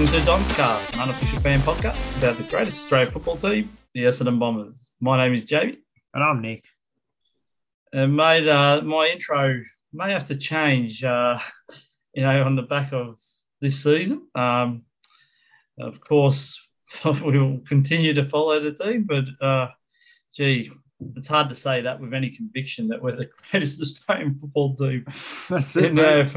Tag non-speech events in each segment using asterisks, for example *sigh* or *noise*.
Listening to Don's Cast, an unofficial fan podcast about the greatest Australian football team, the Essendon Bombers. My name is Jamie. And I'm Nick. And mate, uh, my intro may have to change, uh, *laughs* you know, on the back of this season. Um, of course, *laughs* we will continue to follow the team, but uh, gee, it's hard to say that with any conviction that we're the *laughs* greatest Australian football team. That's it. mate.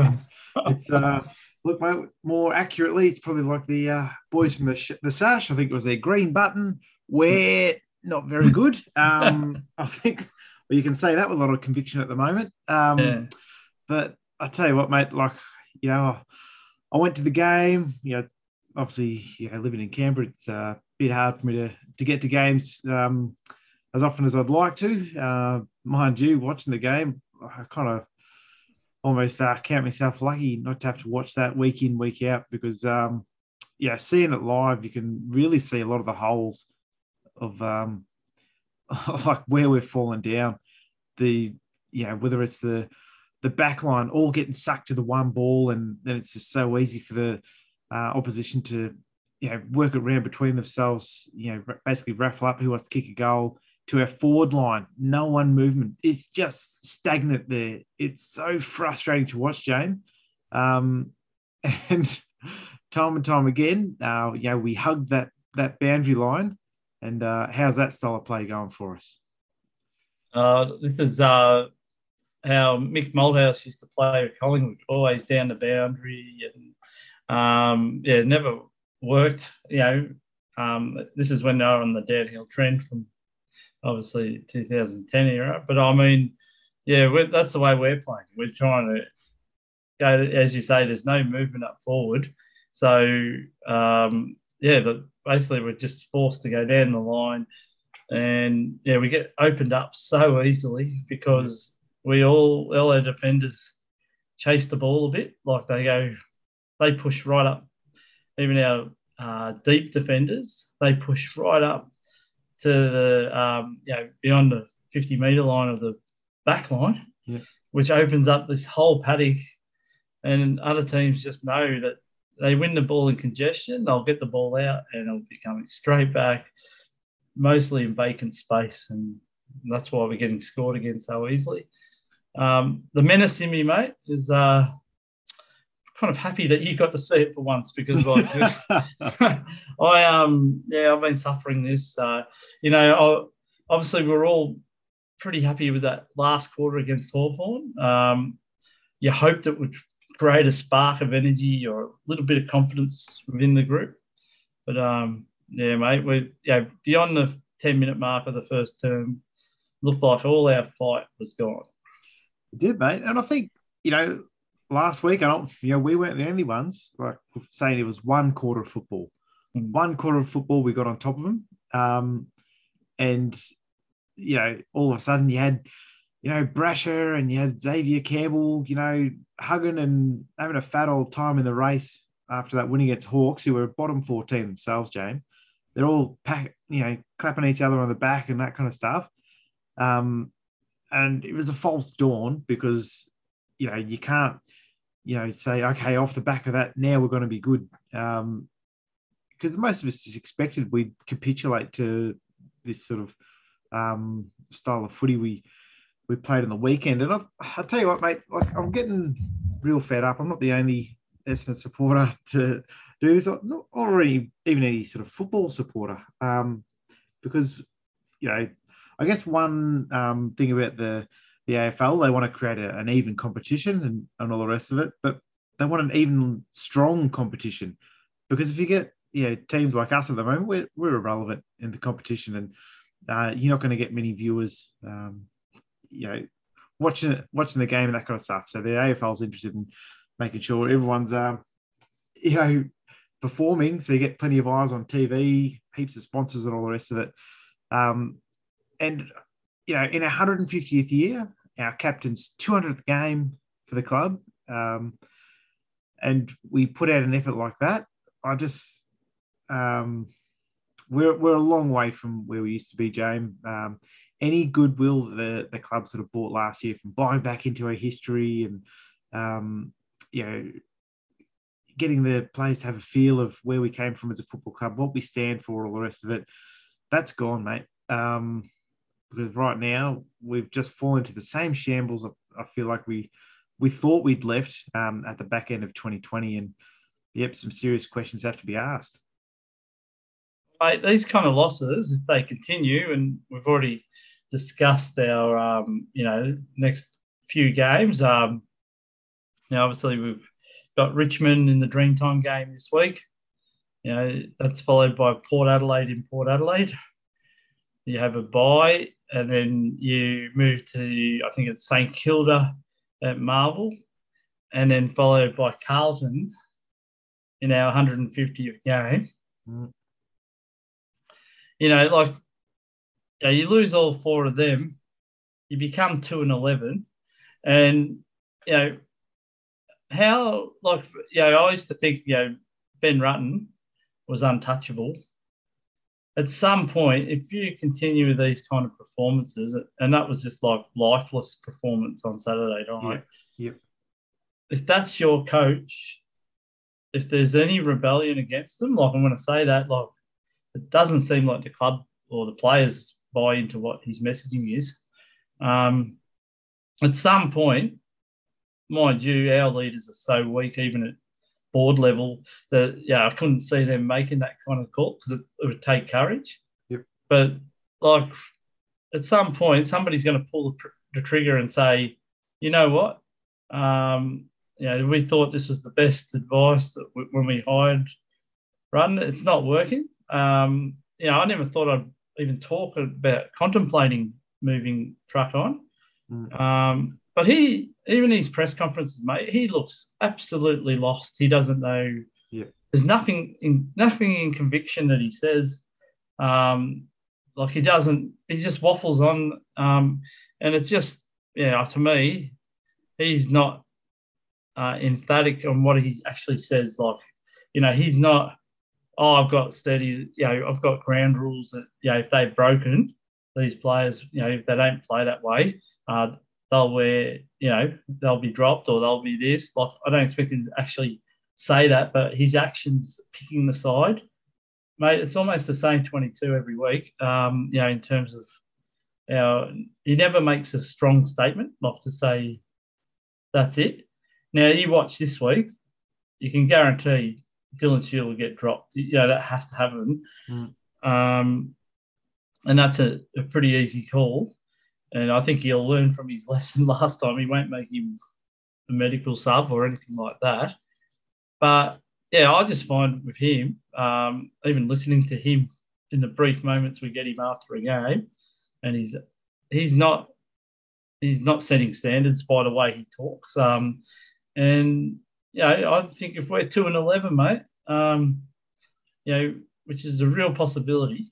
it's uh, look, mate, more accurately, it's probably like the uh, boys from the the Sash. I think it was their green button. We're not very good. *laughs* Um, I think well, you can say that with a lot of conviction at the moment. Um, yeah. But I tell you what, mate, like you know, I went to the game. You know, obviously, you know, living in Canberra, it's a bit hard for me to to get to games um, as often as I'd like to. Uh, mind you, watching the game, I kind of almost uh, count myself lucky not to have to watch that week in week out because um, yeah, seeing it live, you can really see a lot of the holes of um, *laughs* like where we're falling down. The you know whether it's the the back line all getting sucked to the one ball, and then it's just so easy for the uh, opposition to you know work around between themselves. You know, basically raffle up who wants to kick a goal to our forward line. No one movement. It's just stagnant there. It's so frustrating to watch, Jane. Um, *laughs* and time and time again, uh, you know, we hug that that boundary line. And uh, how's that style of play going for us? Uh, this is uh, how Mick Malthouse used to play with Collingwood, always down the boundary, and um, yeah, never worked. You know, um, this is when they were on the downhill trend from obviously 2010 era. But I mean, yeah, that's the way we're playing. We're trying to go, as you say, there's no movement up forward. So, um, yeah, but basically we're just forced to go down the line. And yeah, we get opened up so easily because we all, all our defenders chase the ball a bit. Like they go, they push right up. Even our uh, deep defenders, they push right up to the um, you know beyond the 50 meter line of the back line, yeah. which opens up this whole paddock. And other teams just know that they win the ball in congestion, they'll get the ball out and it'll be coming straight back, mostly in vacant space. And that's why we're getting scored against so easily. Um, the menace in me, mate, is uh, kind of happy that you got to see it for once because like *laughs* *laughs* I um yeah I've been suffering this uh, you know I, obviously we're all pretty happy with that last quarter against Hawthorn. Um, you hoped it would create a spark of energy or a little bit of confidence within the group, but um, yeah mate we yeah beyond the ten minute mark of the first term looked like all our fight was gone. It did mate, and I think you know last week, I don't, you know, we weren't the only ones like saying it was one quarter of football. Mm. One quarter of football, we got on top of them. Um, and, you know, all of a sudden you had, you know, Brasher and you had Xavier Campbell, you know, hugging and having a fat old time in the race after that win against Hawks, who were bottom 14 themselves, Jane. They're all pack, you know, clapping each other on the back and that kind of stuff. Um, and it was a false dawn because, you know, you can't – you know, say, okay, off the back of that, now we're going to be good. Um, because most of us just expected we'd capitulate to this sort of um, style of footy we we played on the weekend. And I'll, I'll tell you what, mate, like I'm getting real fed up. I'm not the only Essendon supporter *laughs* to do this, not already even any sort of football supporter. Um, because, you know, I guess one um, thing about the the AFL. They want to create a, an even competition and, and all the rest of it, but they want an even strong competition because if you get you know, teams like us at the moment, we're, we're irrelevant in the competition and uh, you're not going to get many viewers, um, you know, watching watching the game and that kind of stuff. So the AFL is interested in making sure everyone's, um, you know, performing. So you get plenty of eyes on TV, heaps of sponsors and all the rest of it. Um, and you know, in our 150th year, our captain's 200th game for the club, um, and we put out an effort like that. I just, um, we're, we're a long way from where we used to be, James. Um, any goodwill that the, the club sort of bought last year from buying back into our history and, um, you know, getting the players to have a feel of where we came from as a football club, what we stand for, all the rest of it, that's gone, mate. Um, because right now we've just fallen to the same shambles. I, feel like we we thought we'd left um, at the back end of 2020, and yep, some serious questions have to be asked. These kind of losses, if they continue, and we've already discussed our, um, you know, next few games. Um, now, obviously, we've got Richmond in the Dreamtime game this week. You know, that's followed by Port Adelaide in Port Adelaide. You have a bye, and then you move to, I think it's St Kilda at Marvel, and then followed by Carlton in our 150th game. Mm. You know, like, you, know, you lose all four of them, you become two and 11. And, you know, how, like, you know, I used to think, you know, Ben Rutten was untouchable. At some point, if you continue with these kind of performances, and that was just like lifeless performance on Saturday night. Yep. yep. If that's your coach, if there's any rebellion against them, like I'm going to say that, like it doesn't seem like the club or the players buy into what his messaging is. Um, at some point, mind you, our leaders are so weak, even at board level, that yeah, I couldn't see them making that kind of call because it, it, would take courage. Yep. But like at some point, somebody's going to pull the, the, trigger and say, you know what, um, you know, we thought this was the best advice that we, when we hired Run, It's not working. Um, you know, I never thought I'd even talk about contemplating moving truck on. Mm. Um, but he, even his press conferences, mate, he looks absolutely lost. He doesn't know. Yeah. There's nothing in nothing in conviction that he says. Um, like he doesn't. He just waffles on, um, and it's just yeah. To me, he's not uh, emphatic on what he actually says. Like, you know, he's not. Oh, I've got steady. You know, I've got ground rules that you know if they've broken these players, you know, if they don't play that way, uh, they'll wear, you know, they'll be dropped or they'll be this. Like, I don't expect him to actually say that, but his actions picking the side, mate, it's almost the same 22 every week, um, you know, in terms of our, he never makes a strong statement, like to say, that's it. Now, you watch this week, you can guarantee Dylan Shiel will get dropped. You know, that has to happen. Mm. Um, and that's a, a pretty easy call. And I think he'll learn from his *laughs* lesson last time. He won't make him a medical sub or anything like that. But yeah, I just find with him, um, even listening to him in the brief moments we get him after a game, and he's he's not he's not setting standards by the way he talks. Um, and yeah, I think if we're two and eleven, mate, um, you know, which is a real possibility,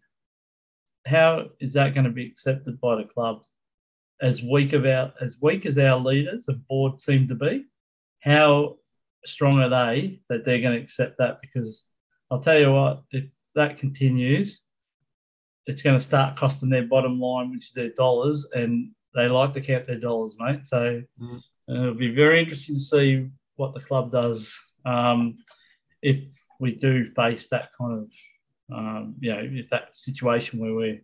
how is that going to be accepted by the club? As weak about as weak as our leaders and board seem to be, how strong are they that they're going to accept that? Because I'll tell you what, if that continues, it's going to start costing their bottom line, which is their dollars, and they like to count their dollars, mate. So mm. it'll be very interesting to see what the club does um, if we do face that kind of, um, you know, if that situation where we're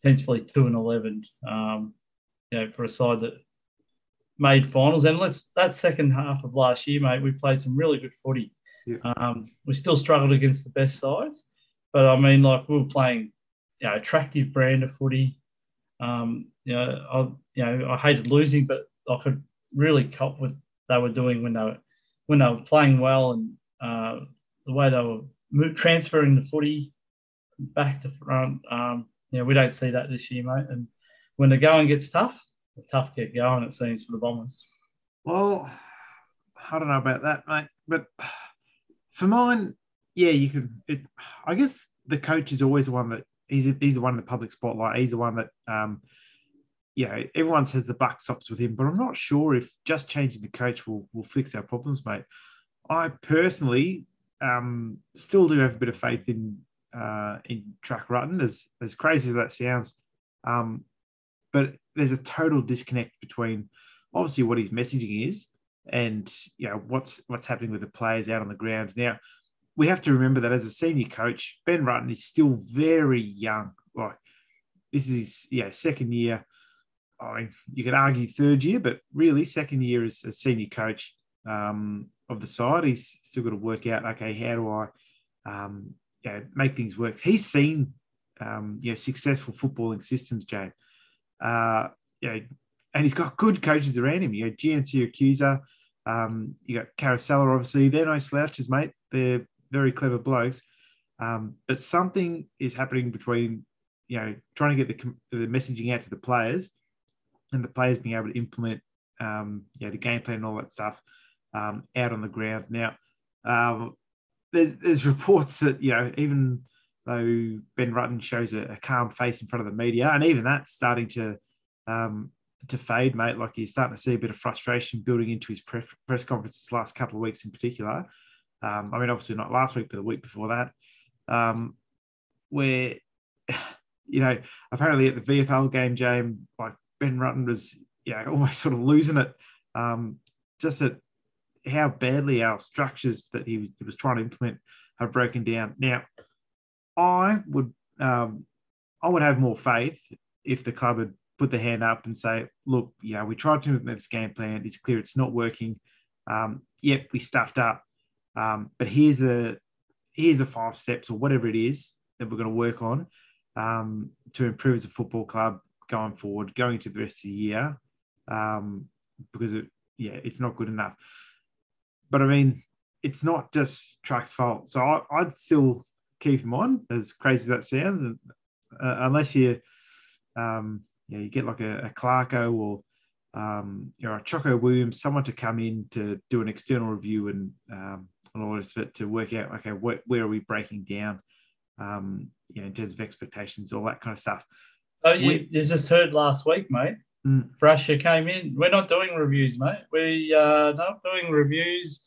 potentially two and eleven. Um, you know, for a side that made finals. And let's that second half of last year, mate, we played some really good footy. Yeah. Um, we still struggled against the best sides, but I mean, like we were playing, you know, attractive brand of footy. Um, you know, I, you know, I hated losing, but I could really cop what they were doing when they were when they were playing well and uh, the way they were transferring the footy back to front. Um, you know, we don't see that this year, mate. And when the going gets tough, the tough get going, it seems, for the Bombers. Well, I don't know about that, mate. But for mine, yeah, you could. It, I guess the coach is always the one that he's he's the one in the public spotlight. He's the one that, um, you know, everyone says the buck stops with him. But I'm not sure if just changing the coach will will fix our problems, mate. I personally um, still do have a bit of faith in uh, in Truck Rutten, as as crazy as that sounds. Um, but there's a total disconnect between obviously what his messaging is and you know what's what's happening with the players out on the ground now. We have to remember that as a senior coach, Ben Rutten is still very young. Like this is yeah second year. I mean, you could argue third year, but really second year as a senior coach um, of the side. He's still got to work out. Okay, how do I um, you know, make things work? He's seen um, you know successful footballing systems, Jane. Uh, you know, and he's got good coaches around him. You know, Giansiracusa, um, you got Caracella, obviously. They're no slouches, mate. They're very clever blokes. Um, but something is happening between, you know, trying to get the, the messaging out to the players and the players being able to implement, um, you know, the game plan and all that stuff um, out on the ground. Now, um, there's, there's *laughs* reports that, you know, even though Ben Rutten shows a, a, calm face in front of the media, and even that's starting to um, to fade, mate. Like you're starting to see a bit of frustration building into his press, conferences last couple of weeks in particular. Um, I mean, obviously not last week, but the week before that, um, where *sighs* you know apparently at the VFL game, James, like Ben Rutten was, you know, *laughs* almost sort of losing it. Um, just at how badly our structures that he was trying to implement have broken down. Now, I would um, I would have more faith if the club had put the hand up and say, look, you know, we tried to implement this game plan. It's clear it's not working. Um, yep, we stuffed up. Um, but here's the here's the five steps or whatever it is that we're going to work on um, to improve as a football club going forward, going into the rest of the year. Um, because it, yeah, it's not good enough. But I mean, it's not just Truck's fault. So I, would still keep him on, as crazy as that sounds, uh, unless you, um, you, you get like a, a Clarko or um, you know, a Choco Williams, someone to come in to do an external review and um, and all this to work out, okay, where, where are we breaking down, um, you know, in terms of expectations, all that kind of stuff. Oh, you, we, you just heard last week, mate. Mm. Brasher came in. We're not doing reviews, mate. We are uh, not doing reviews.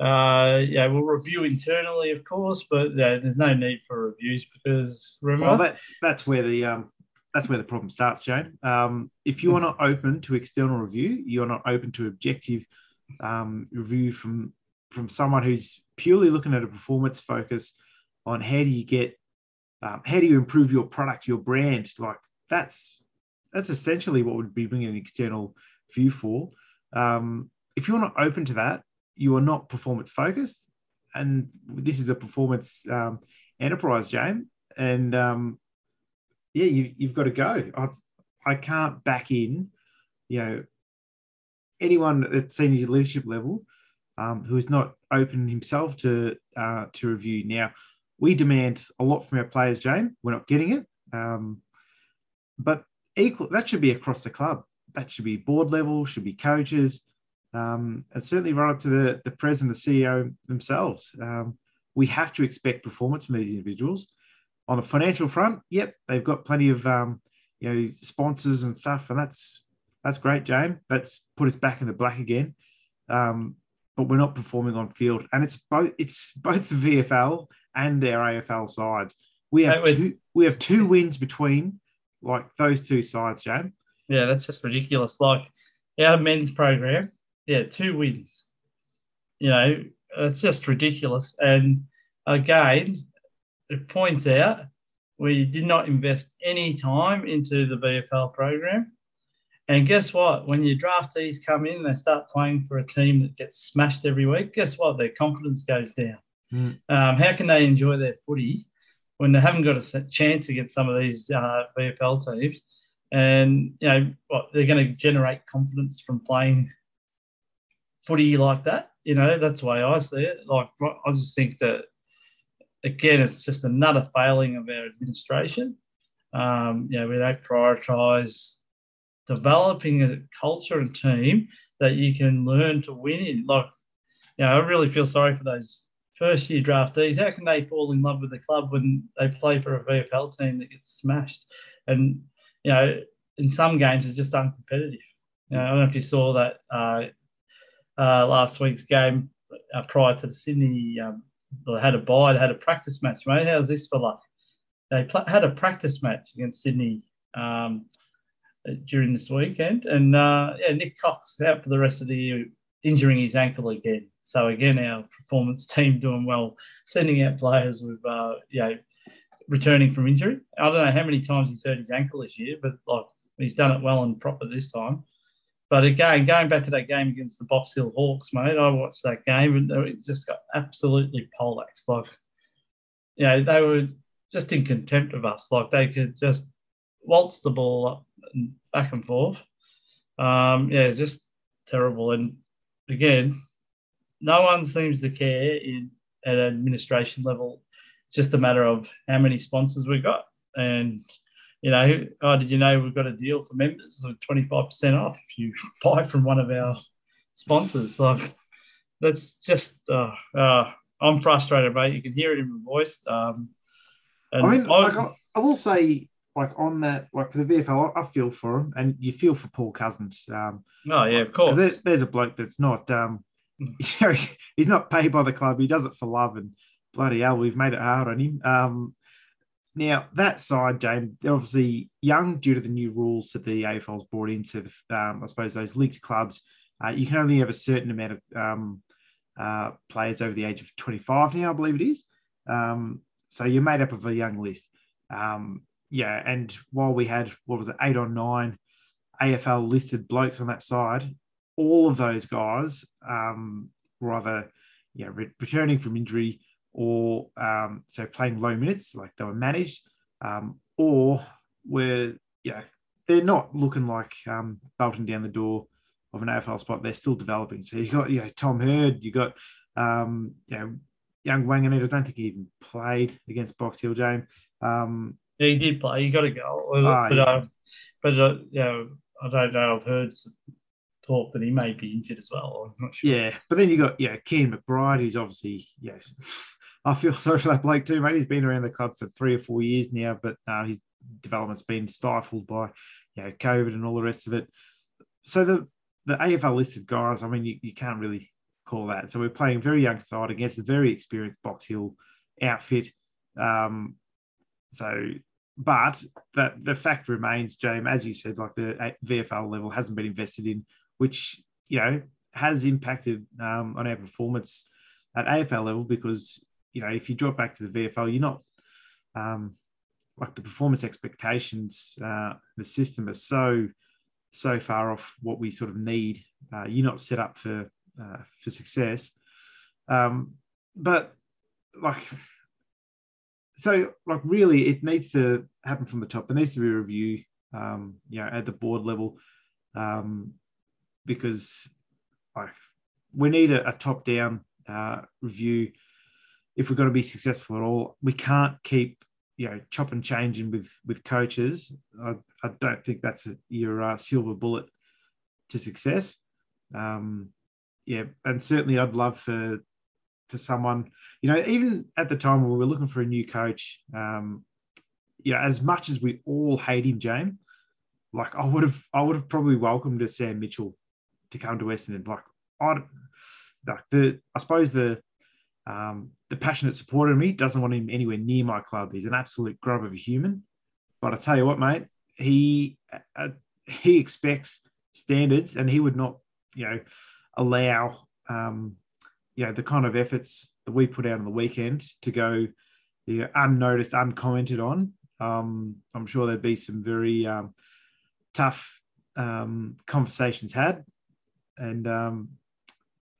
Uh, yeah, we'll review internally, of course, but uh, there's no need for reviews because remember. Well, that's that's where the um, that's where the problem starts, Jane. Um, if you are not open to external review, you're not open to objective um, review from from someone who's purely looking at a performance focus on how do you get, um, how do you improve your product, your brand. Like that's that's essentially what would be bringing an external view for. Um, if you're not open to that, you are not performance focused, and this is a performance um, enterprise, James. And um, yeah, you, you've got to go. I've, I can't back in, you know, anyone at senior leadership level um, who is not open himself to uh, to review. Now, we demand a lot from our players, James. We're not getting it, um, but equal that should be across the club. That should be board level, should be coaches, um, and certainly right up to the the president, the CEO themselves. Um, we have to expect performance from these individuals on the financial front, yep, they've got plenty of um, you know sponsors and stuff, and that's that's great, James. That's put us back in the black again. Um, but we're not performing on field, and it's both it's both the VFL and our AFL sides. We have two we have two wins between like those two sides, James. Yeah, that's just ridiculous. Like our men's program, yeah, two wins. You know, it's just ridiculous. And again, it points out we did not invest any time into the VFL program. And guess what? When your draftees come in, they start playing for a team that gets smashed every week. Guess what? Their confidence goes down. Mm. Um, how can they enjoy their footy when they haven't got a chance against some of these uh, VFL teams? And you know what? They're going to generate confidence from playing footy like that. You know that's the way I see it. Like I just think that again, it's just another failing of our administration. Um, you know, we don't prioritise developing a culture and team that you can learn to win in. Like, you know, I really feel sorry for those first year draftees. How can they fall in love with the club when they play for a VFL team that gets smashed? And, you know, in some games, it's just uncompetitive. You know, I don't know if you saw that uh, uh, last week's game uh, prior to the Sydney um, they had a buy, they had a practice match, mate. How's this for luck? They pl- had a practice match against Sydney um, during this weekend, and uh, yeah, Nick Cox out for the rest of the year injuring his ankle again. So again, our performance *laughs* team doing well, sending out players with uh, you know returning from injury. I don't know how many times he's hurt his ankle this year, but like he's done it well and proper this time. But again, going back to that game against the Box Hill Hawks, mate, I watched that game and it just got absolutely poleaxed. Like, you know, they were just in contempt of us. Like they could just waltz the ball up and back and forth. Um, yeah, it's just terrible. And again, no one seems to care in at administration level. It's just a matter of how many sponsors we got. And, you know, oh, did you know we've got a deal for members of 25% off if you *laughs* buy from one of our sponsors? Like, that's just, uh, uh, I'm frustrated, mate. You can hear it in my voice. Um, I mean, I, like, I, will say, like on that, like for the VFL, I, I feel for him, and you feel for Paul Cousins. Um, oh yeah, of course. There, there's a bloke that's not, um, hmm. *laughs* he's not paid by the club. He does it for love, and bloody hell, we've made it hard on him. Um, now that side, James, they're obviously young due to the new rules that the AFL's brought into the, um, I suppose those linked clubs. Uh, you can only have a certain amount of um, uh, players over the age of 25 now, I believe it is. Um, so you're made up of a young list. Um, yeah, and while we had what was it, eight or nine AFL listed blokes on that side, all of those guys um, were either yeah re- returning from injury or um, so playing low minutes, like they were managed, um, or were yeah they're not looking like um, bolting down the door of an AFL spot. They're still developing. So you got you know Tom Hird, you got um, you know young Wanganeen, I don't think he even played against Box Hill, James. Um, yeah, he did play. He got a goal, oh, but yeah. uh, but uh, you know, I don't know. I've heard talk that he may be injured as well. I'm not sure. Yeah, but then you got yeah, Cian McBride, who's obviously yeah. I feel *laughs* sorry for that bloke too, mate. He's been around the club for three or four years now, but uh, his development's been stifled by you know COVID and all the rest of it. So the the AFL listed guys, I mean, you, you can't really call that. So we're playing very young side against a very experienced Box Hill outfit. Um, so, but that the fact remains, James, as you said, like the VFL level hasn't been invested in, which you know has impacted um, on our performance at AFL level because you know if you drop back to the VFL, you're not um, like the performance expectations. Uh, the system are so so far off what we sort of need. Uh, you're not set up for uh, for success. Um, but like, so like really, it needs to happen from the top. There needs to be a review, um, you know, at the board level, um, because like we need a, a top-down uh, review if we're going to be successful at all. We can't keep you know chop and changing with with coaches. I, I don't think that's a, your uh, silver bullet to success. Um, yeah, and certainly I'd love for for someone, you know, even at the time when we were looking for a new coach, um, you know, as much as we all hate him, James, like I would have, I would have probably welcomed a Sam Mitchell to come to Essendon. Like I, like the, I suppose the, um, passionate supporter of me doesn't want him anywhere near my club. He's an absolute grub of a human. But I tell you what, mate, he uh, he expects standards, and he would not, you know, allow um, you know the kind of efforts that we put out on the weekend to go you know, unnoticed, uncommented on. Um, I'm sure there'd be some very um, tough um, conversations had, and um,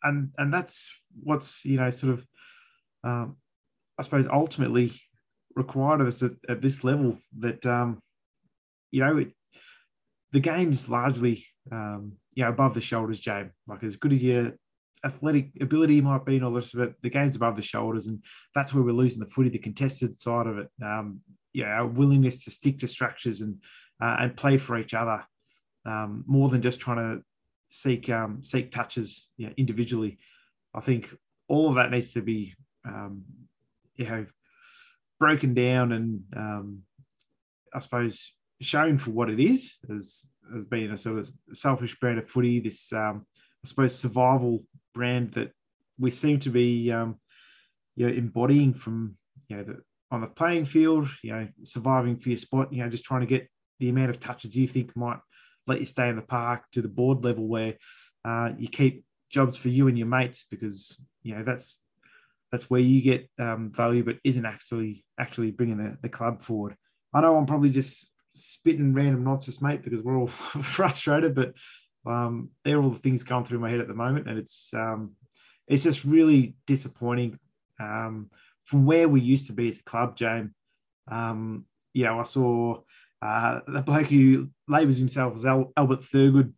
and and that's what's you know sort of um, I suppose ultimately required of us at, at this level that um, you know it, the game's largely um, you know above the shoulders, James. Like as good as your athletic ability might be and all this, it, the game's above the shoulders, and that's where we're losing the footy, the contested side of it. Um, yeah, our willingness to stick to structures and uh, and play for each other um, more than just trying to seek um, seek touches you know, individually. I think all of that needs to be um, you know broken down and um, I suppose shown for what it is as as being a sort of selfish brand of footy. This um, I suppose survival brand that we seem to be um, you know embodying from you know the, on the playing field. You know surviving for your spot. You know just trying to get the amount of touches you think might let you stay in the park to the board level where uh, you keep jobs for you and your mates because you know that's that's where you get um, value, but isn't actually actually bringing the, the club forward. I know I'm probably just spitting random nonsense, mate, because we're all *laughs* frustrated, but um, they're all the things going through my head at the moment, and it's um, it's just really disappointing um, from where we used to be as a club, James. Um, you know, I saw uh, the bloke who labels himself as Al- Albert Thurgood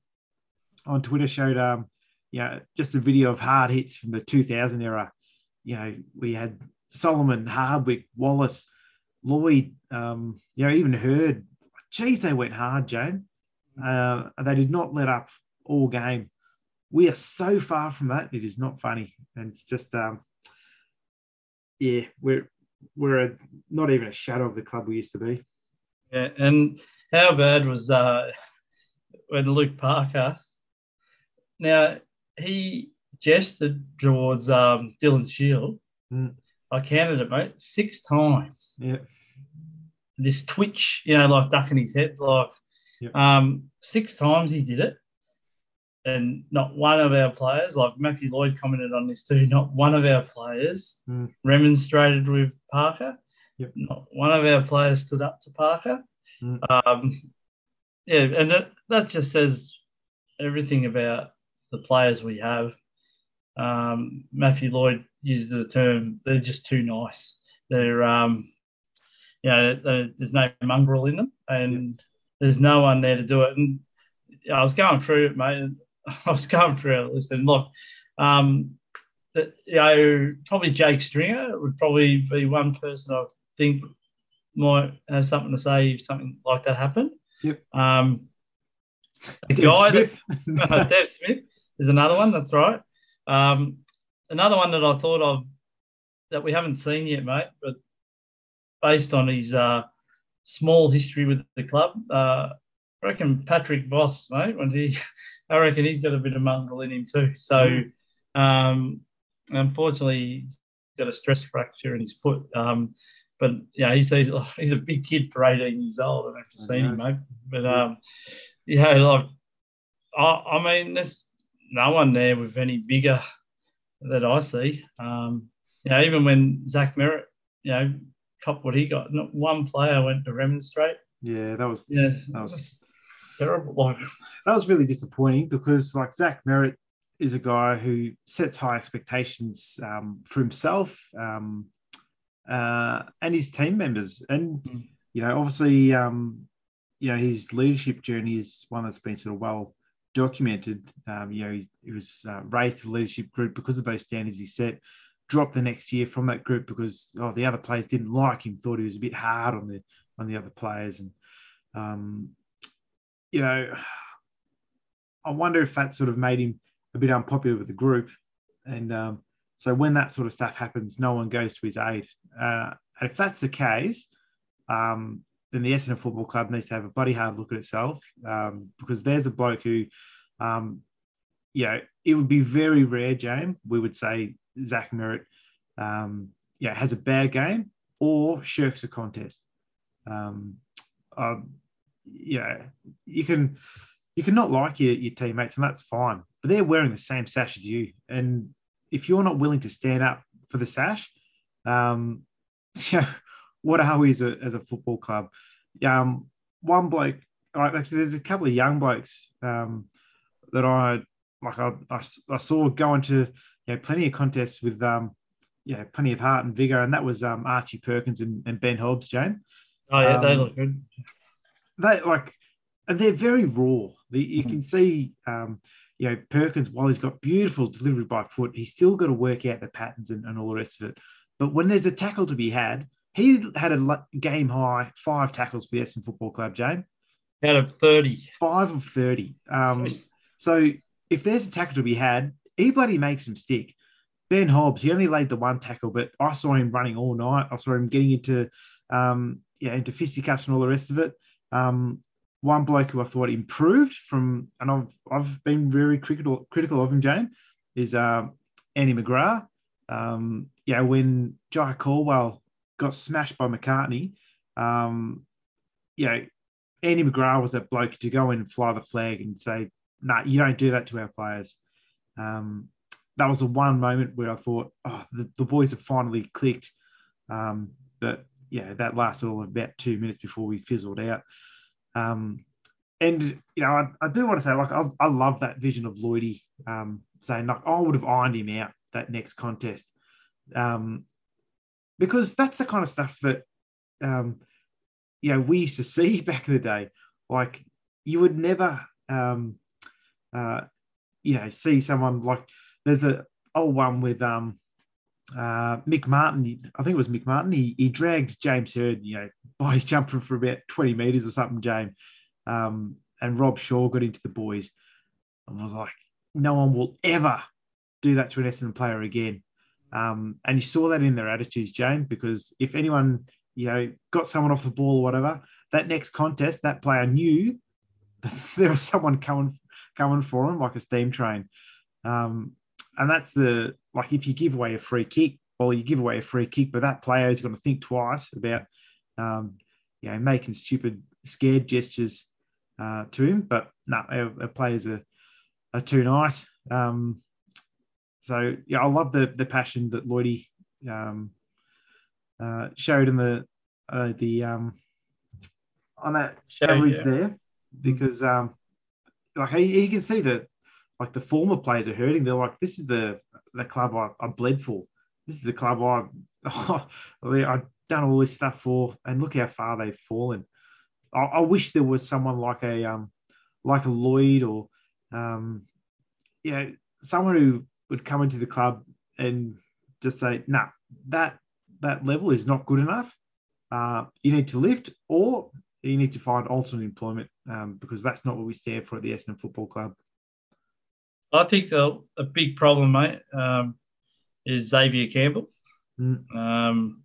on Twitter showed, um, you know, just a video of hard hits from the 2000 era. You know, we had Solomon, Hardwick, Wallace, Lloyd, um, you know, even Hird. Geez, they went hard, Jane. Uh, they did not let up all game. We are so far from that. It is not funny. And it's just, um, yeah, we're we're a, not even a shadow of the club we used to be. Yeah, and how bad was uh, when Luke Parker? Now he gestured towards um, Dylan Shiel. Mm. I counted it, mate, six times. Yeah. This twitch, you know, like ducking his head, like Yep. um, six times he did it. And not one of our players, like Matthew Lloyd commented on this too, not one of our players Mm. remonstrated with Parker. Yep. Not one of our players stood up to Parker. Mm. Um, yeah, and that, that just says everything about the players we have. Um, Matthew Lloyd used the term, they're just too nice. They're, um, you know, there- there's no mongrel in them and there's no one there to do it. And I was going through it, mate. *laughs* I was going through our list and look, um, that, you know, probably Jake Stringer would probably be one person I think might have something to say if something like that happened. Yep. Um, guy that Smith. *laughs* Dev Smith is another one. That's right. Um, another one that I thought of that we haven't seen yet, mate, but based on his uh, small history with the club, uh, I reckon Patrick Voss, mate, when he, *laughs* I reckon he's got a bit of mongrel in him too. So, um, unfortunately, he's got a stress fracture in his foot. Um, but yeah, he's he's, *laughs* he's a big kid for 18 years old. I don't know if you've I seen him, mate. But um, yeah, like I, I mean, there's no one there with any bigger that I see. Um, you know, even when Zach Merrett, you know, cop what he got, not one player went to remonstrate. yeah, that was Yeah, That was- terrible. Like, that was really disappointing because like Zach Merrett is a guy who sets high expectations um, for himself um, uh, and his team members, and Mm. you know, obviously, um, you know, his leadership journey is one that's been sort of well documented. Um, you know, he, he was uh, raised to the leadership group because of those standards he set. Dropped the next year from that group because oh, the other players didn't like him, thought he was a bit hard on the on the other players, and um, you know, I wonder if that sort of made him a bit unpopular with the group. And um, so when that sort of stuff happens, no one goes to his aid. Uh, if that's the case, um, then the Essendon Football Club needs to have a bloody hard look at itself um, because there's a bloke who, um, you know, it would be very rare, James, we would say Zach Merrett, um, yeah, has a bad game or shirks a contest. Um, uh, yeah, you can you can not like your, your teammates, and that's fine. But they're wearing the same sash as you, and if you're not willing to stand up for the sash, um, *laughs* what are we as a, as a football club? Um, one bloke, like, actually, there's a couple of young blokes um, that I like. I, I, I saw go into you know plenty of contests with um, yeah, plenty of heart and vigor, and that was um, Archie Perkins and, and Ben Hobbs, Jane oh yeah, they Um, look good. they like and they're very raw. The, you Mhm. can see, um, you know, Perkins while he's got beautiful delivery by foot, he's still got to work out the patterns and, and all the rest of it. But when there's a tackle to be had, he had a game high five tackles for the Essendon Football Club, Jane, Out of 30. five of thirty. Um, so if there's a tackle to be had, he bloody makes him stick. Ben Hobbs, he only laid the one tackle, but I saw him running all night. I saw him getting into, um, yeah, into fisticuffs and all the rest of it. Um, one bloke who I thought improved from, and I've I've been very critical critical of him, Jane, is um, Andy McGrath. Um, yeah, when Jye Caldwell got smashed by McCartney, um, you know, Andy McGrath was that bloke to go in and fly the flag and say, "Nah, you don't do that to our players." Um, that was the one moment where I thought, oh, the, the boys have finally clicked. Um, but yeah, that lasted all about two minutes before we fizzled out. Um, and you know, I, I, do want to say, like, I, I love that vision of Lloydie um, saying, like, I would have ironed him out that next contest, um, because that's the kind of stuff that, um, you know, we used to see *laughs* back in the day. Like, you would never, um, uh, you know, see someone like there's a old one with um, uh, Mick Martin. I think it was Mick Martin. He, he dragged James Hird, you know, *laughs* by jumper for about 20 meters or something, James. Um, and Rob Shaw got into the boys. And was like, no one will ever do that to an Essendon player again. Um, and you saw that in their attitudes, James, because if anyone, you know, got someone off the ball or whatever, that next contest, that player knew *laughs* there was someone coming coming for him like a steam train. Um, and that's the like if you give away a free kick, well, you give away a free kick, but that player is going to think twice about um, you know making stupid scared gestures uh, to him. But no, our, players are are too nice. Um, so yeah, I love the the passion that Lloydie um, uh, showed in the uh, the um, on that coverage yeah. there because um, like you can see that like the former players are hurting. They're like, this is the the club I, I bled for. This is the club I *laughs* oh, I've done all this stuff for, and look how far they've fallen. I, I wish there was someone like a um like a Lloyd or um know someone who would come into the club and just say, nah, that that level is not good enough. Uh, you need to lift, or you need to find alternate employment um, because that's not what we stand for at the Essendon Football Club. I think a, a big problem, mate, um, is Xavier Campbell. Mm. Um,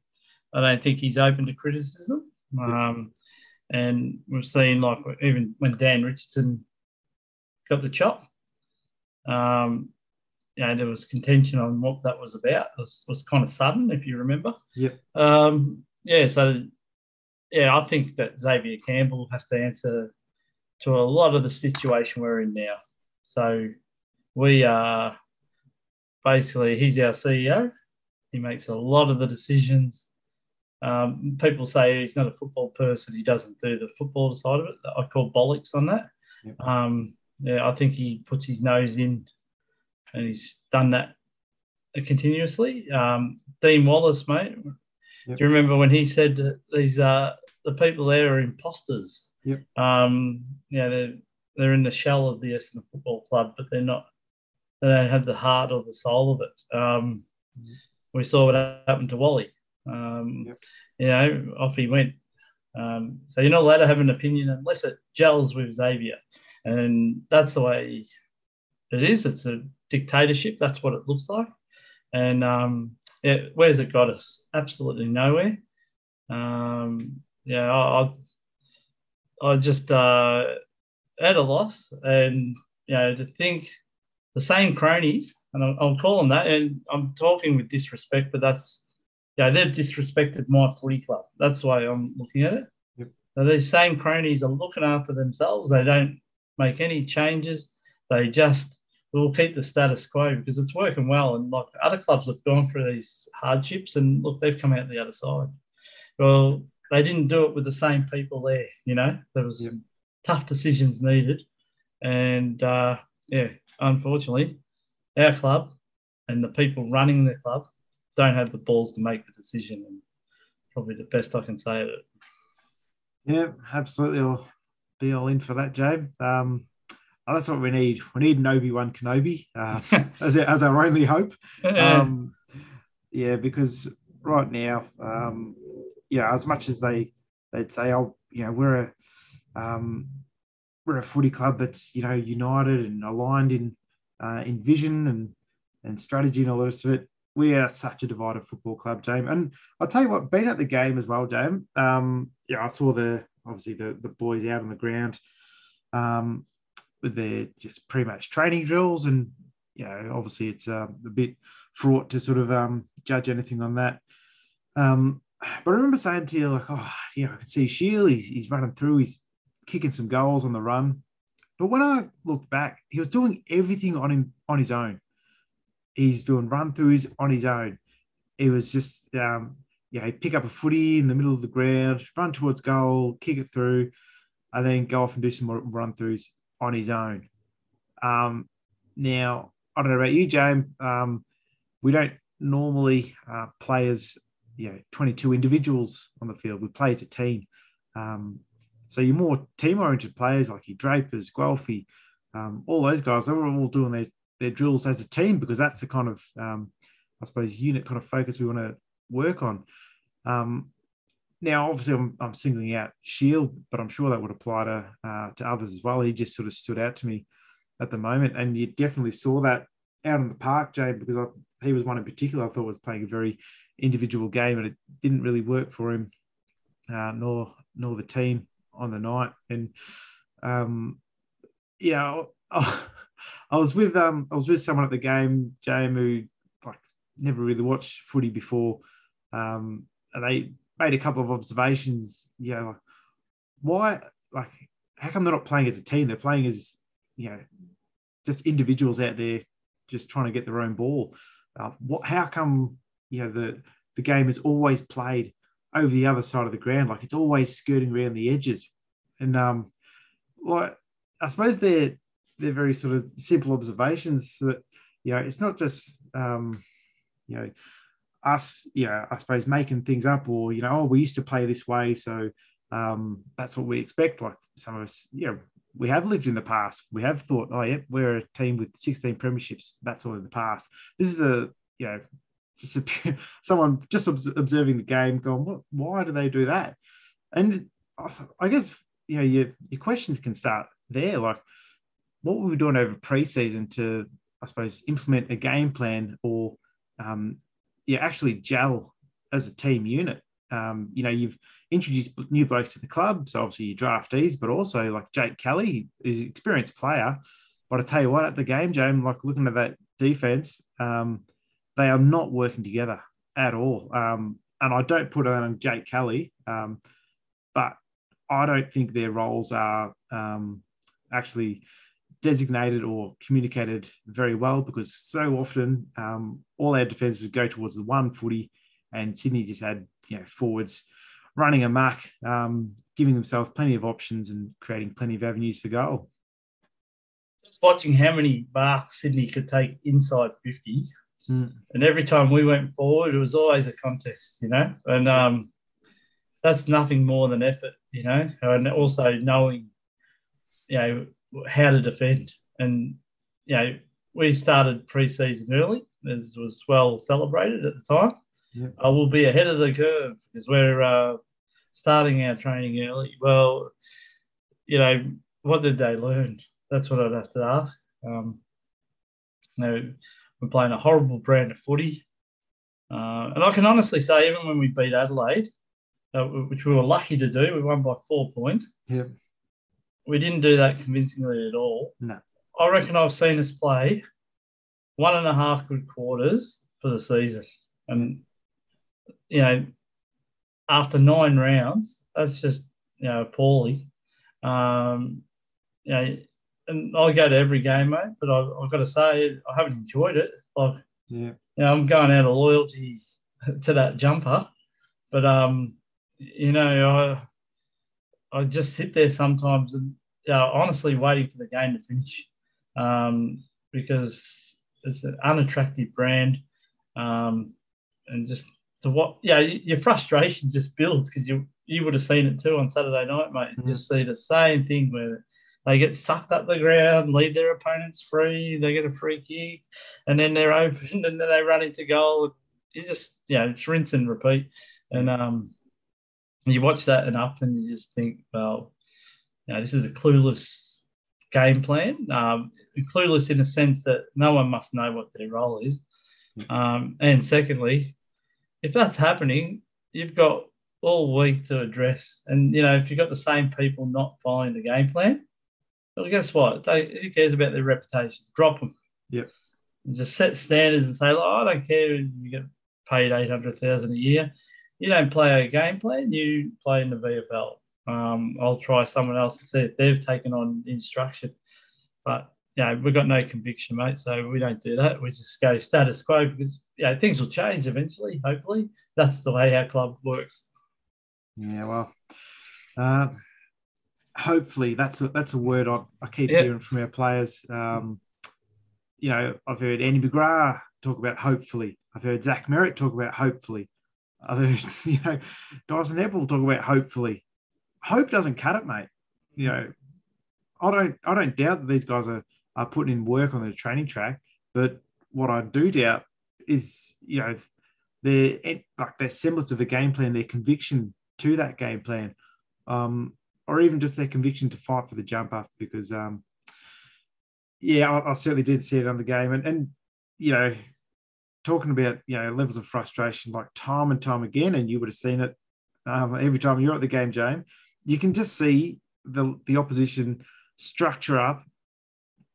I don't think he's open to criticism. Um, and we've seen, like, even when Dan Richardson got the chop, um, you know, there was contention on what that was about. It was, was kind of sudden, if you remember. Yep. Um, yeah, so yeah, I think that Xavier Campbell has to answer to a lot of the situation we're in now. So we are basically he's our CEO. He makes a lot of the decisions. Um, people say he's not a football person. He doesn't do the football side of it. I call bollocks on that. Yep. Um, yeah, I think he puts his nose in, and he's done that continuously. Um, Dean Wallace, mate. Yep. Do you remember when he said these uh, the people there are imposters? Yep. Um, yeah, they're they're in the shell of the Essendon Football Club, but they're not. They don't have the heart or the soul of it. Um, mm-hmm. We saw what happened to Wally. Um, yep. You know, off he went. Um, so you're not allowed to have an opinion unless it gels with Xavier, and that's the way it is. It's a dictatorship. That's what it looks like. And um, yeah, where's it got us? Absolutely nowhere. Um, yeah, I, I just uh, at a loss, and you know to think the same cronies, and I'll, I'll call them that, and I'm talking with disrespect, but that's yeah, they've disrespected my footy club. That's why I'm looking at it. Yep. So these same cronies are looking after themselves. They don't make any changes. They just will keep the status quo because it's working well. And like other clubs have gone through these hardships and look, they've come out the other side. Well, they didn't do it with the same people there. You know, there was yep. tough decisions needed, and uh, yeah, unfortunately, our club and the people running the club don't have the balls to make the decision, and probably the best I can say of it. Yeah, absolutely. I'll be all in for that, James. Um, oh, that's what we need. We need an Obi Wan Kenobi uh, *laughs* as, as our only hope. Um, yeah, because right now, um, you know, as much as they they'd say, oh, you know, we're a um, we're a footy club that's you know united and aligned in uh, in vision and and strategy and all the rest of it. We are such a divided football club, James. And I'll tell you what, being at the game as well, James. Um, yeah, I saw the obviously the the boys out on the ground um, with their just pre-match training drills, and you know, obviously it's uh, a bit fraught to sort of um, judge anything on that. Um, but I remember saying to you, like, oh, you know, I can see Shiel, he's, he's running through, he's kicking some goals on the run. but when I look back, he was doing everything on him on his own. He's doing run throughs on his own. It was just, um, yeah, he'd pick up a footy in the middle of the ground, run towards goal, kick it through, and then go off and do some more run throughs on his own. Um, now, I don't know about you, James. Um, we don't normally uh, play as you know 22 individuals on the field. We play as a team. Um, so you're more team-oriented players like your Drapers, Guelfi, um, all those guys. They were all doing their their drills as a team because that's the kind of um, I suppose unit kind of focus we want to work on. Um, now, obviously, I'm, I'm, singling out Shiel, but I'm sure that would apply to uh, to others as well. He just sort of stood out to me at the moment, and you definitely saw that out in the park, Jay, because I, he was one in particular I thought was playing a very individual game, and it didn't really work for him, uh, nor nor the team on the night. And um, yeah, I, *laughs* I was with um, I was with someone at the game, James, who like never really watched footy before, um, and they made a couple of observations. You know, like why, like, how come they're not playing as a team? They're playing as you know, just individuals out there just trying to get their own ball. Uh, what? How come you know the the game is always played over the other side of the ground? Like it's always skirting around the edges, and um, like I suppose they're they're very sort of simple observations that you know it's not just um, you know us you know I suppose making things up or you know oh we used to play this way so um, that's what we expect. Like some of us, you know, we have lived in the past. We have thought, oh, yeah, we're a team with 16 premierships. That's all in the past. This is a, you know, just a, *laughs* someone just observing the game going, what, why do they do that? And I guess, you know, your, your questions can start there. Like, what were we doing over preseason to, I suppose, implement a game plan or, um, yeah, actually gel as a team unit? Um, you know, you've introduced new blokes to the club. So obviously your draftees, but also like Jake Kelly is an experienced player. But I tell you what, at the game, James, like looking at that defense, um, they are not working together at all. Um, and I don't put it on Jake Kelly, um, but I don't think their roles are um, actually designated or communicated very well because so often um, all our defence would go towards the one footy, and Sydney just had you know forwards running amok, um, giving themselves plenty of options and creating plenty of avenues for goal. Just watching how many marks Sydney could take inside 50. Mm. And every time we went forward, it was always a contest, you know? And um, that's nothing more than effort, you know? And also knowing, you know, how to defend. And, you know, we started pre-season early, as was well celebrated at the time. Yeah. Uh, we'll be ahead of the curve because we're uh, starting our training early. Well, you know, what did they learn? That's what I'd have to ask. Um, you know, we're playing a horrible brand of footy. Uh, and I can honestly say, even when we beat Adelaide, uh, which we were lucky to do, we won by four points. Yeah. We didn't do that convincingly at all. No. I reckon I've seen us play one and a half good quarters for the season. And you know, after nine rounds, that's just you know poorly. Um, you know, and I go to every game, mate. But I, have got to say, I haven't enjoyed it. Like, yeah, you know, I'm going out of loyalty *laughs* to that jumper, but um, you know, I I just sit there sometimes and know, honestly waiting for the game to finish, um, because it's an unattractive brand, um, and just to what yeah your frustration just builds because you you would have seen it too on Saturday night, mate. You just see the same thing where they get sucked up the ground, leave their opponents free, they get a free kick, and then they're *laughs* open, and then they run into goal. You just you know it's rinse and repeat, and um, you watch that enough, and you just think, well, you know, this is a clueless game plan. Um, clueless in the sense that no one must know what their role is, um, and secondly, if that's happening, you've got all week to address. And you know, if you've got the same people not following the game plan, well, guess what? They, who cares about their reputation? Drop them. Yep. And just set standards and say, oh, I don't care if you get paid eight hundred thousand a year. You don't play a game plan. You play in the VFL. Um, I'll try someone else to see if they've taken on instruction. but you know, we've got no conviction, mate. So we don't do that. We just go status quo because you know, things will change eventually. Hopefully, that's the way our club works. Yeah, well, uh, hopefully that's a that's a word I, I keep hearing from our players. Um, you know, I've heard Andy McGrath talk about hopefully. I've heard Zach Merrett talk about hopefully. I've *laughs* you know Dyson Heppell talk about hopefully. Hope doesn't cut it, mate. You know, I don't I don't doubt that these guys are are putting in work on the training track, but what I do doubt is you know their like their semblance of a game plan, their conviction to that game plan, um, or even just their conviction to fight for the jump up. Because um, yeah, I, I certainly did see it on the game, and and you know talking about you know levels of frustration like time and time again, and you would have seen it um, every time you're at the game, James. You can just see the the opposition structure up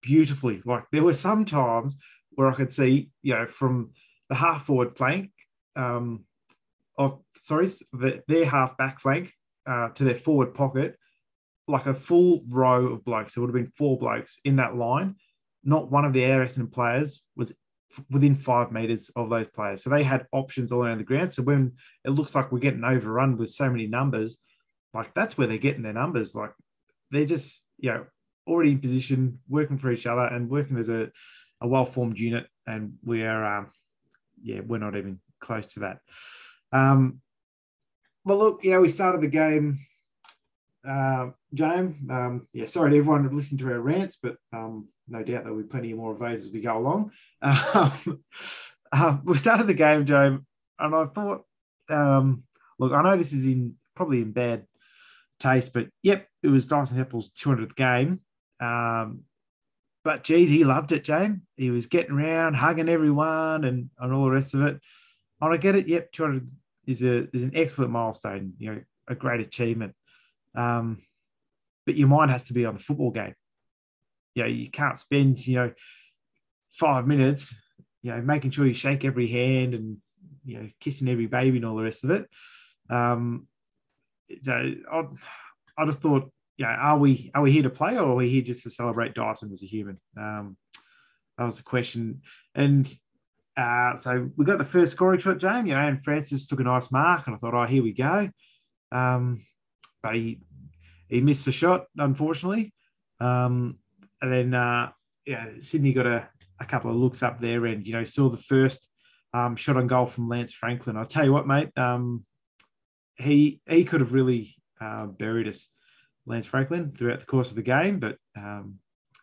beautifully. Like there were some times where I could see, you know, from the half forward flank, um, of sorry, the, their half back flank uh, to their forward pocket, like a full row of blokes. There would have been four blokes in that line. Not one of the Air Essendon players was within five meters of those players. So they had options all around the ground. So when it looks like we're getting overrun with so many numbers, like that's where they're getting their numbers. Like they're just, you know, already in position, working for each other and working as a, a well formed unit. And we are, um, yeah, we're not even close to that. Um, well, look, you know, we started the game, uh, James. Um, yeah, sorry to everyone who listened to our rants, but um, no doubt there'll be plenty more of those as we go along. Um, *laughs* uh, we started the game, James, and I thought, um, look, I know this is in probably in bad taste, but yep, it was Dyson Heppell's 200th game. Um, but geez, he loved it, James. He was getting around, hugging everyone, and, and all the rest of it. And I get it. Yep, 200 is a is an excellent milestone. You know, a great achievement. Um, but your mind has to be on the football game. You know, you can't spend you know five minutes, you know, making sure you shake every hand and you know kissing every baby and all the rest of it. Um, so I, I just thought yeah, are we are we here to play or are we here just to celebrate Dyson as a human? Um, that was the question. And uh, so we got the first scoring shot, James, you know, and Francis took a nice mark, and I thought, oh, here we go. Um, but he he missed the shot, unfortunately. Um, and then uh, yeah, Sydney got a, a couple of looks up there, and you know, saw the first um, shot on goal from Lance Franklin. I'll tell you what, mate, um, he he could have really uh, buried us. Lance Franklin throughout the course of the game, but um,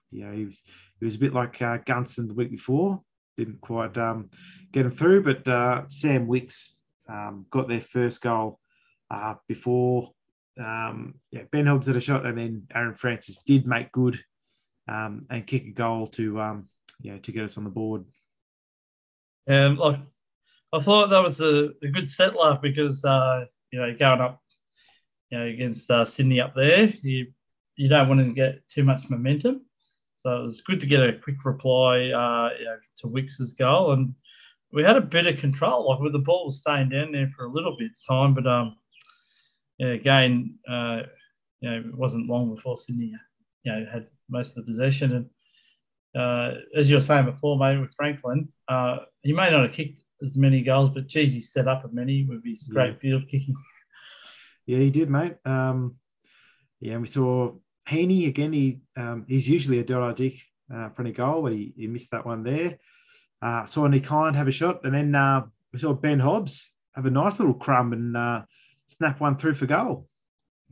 you know he was he was a bit like uh, Gunston the week before, didn't quite um, get him through. But uh, Sam Wicks um, got their first goal uh, before um, yeah, Ben Hobbs had a shot, and then Aaron Francis did make good um, and kick a goal to um, yeah to get us on the board. Um, like I thought that was a, a good settler because uh, you know going up you know, against uh, Sydney up there. You you don't want to get too much momentum. So it was good to get a quick reply uh, you know, to Wicks's goal, and we had a bit of control. Like with the ball was staying down there for a little bit of time, but um, again, uh, you know, it wasn't long before Sydney, you know, had most of the possession. And uh, as you were saying before, mate, with Franklin, uh, he may not have kicked as many goals, but geez, he set up a many with his great yeah. field kicking. Yeah, he did, mate. Um, yeah, we saw Heeney again. He um, he's usually a dot dick uh, for any goal, but he, he missed that one there. Uh, saw Nick have a shot, and then uh, we saw Ben Hobbs have a nice little crumb and uh, snap one through for goal.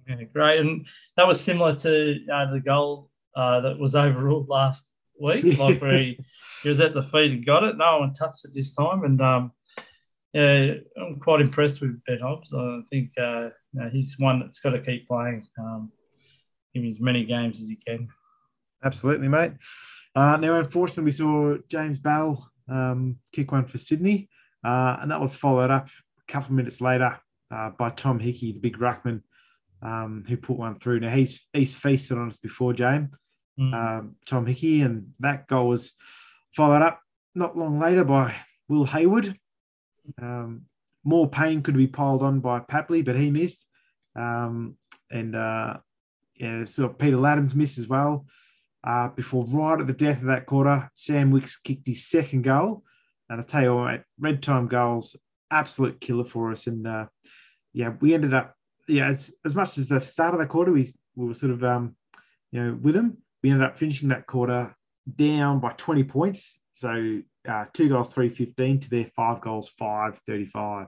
Yeah, great, and that was similar to uh, the goal uh, that was overruled last week. *laughs* Like where he, he was at the feet and got it. No one touched it this time, and um, yeah, I'm quite impressed with Ben Hobbs. I think uh, you know, he's one that's got to keep playing, um, give as many games as he can. Absolutely, mate. Uh, now, unfortunately, we saw James Bell um, kick one for Sydney, uh, and that was followed up a couple of minutes later uh, by Tom Hickey, the big ruckman, um, who put one through. Now, he's he's feasted on us before, James, mm. Um, Tom Hickey, and that goal was followed up not long later by Will Hayward. Um, more pain could be piled on by Papley, but he missed. Um, and uh, yeah, so Peter Ladhams missed as well. uh, before right at the death of that quarter, Sam Wicks kicked his second goal. And I tell you what, red time goals, absolute killer for us. And uh, yeah, we ended up, yeah, as, as much as the start of the quarter, we, we were sort of, um, you know, with them, we ended up finishing that quarter down by 20 points. So uh, two goals, 315 to their five goals, 535.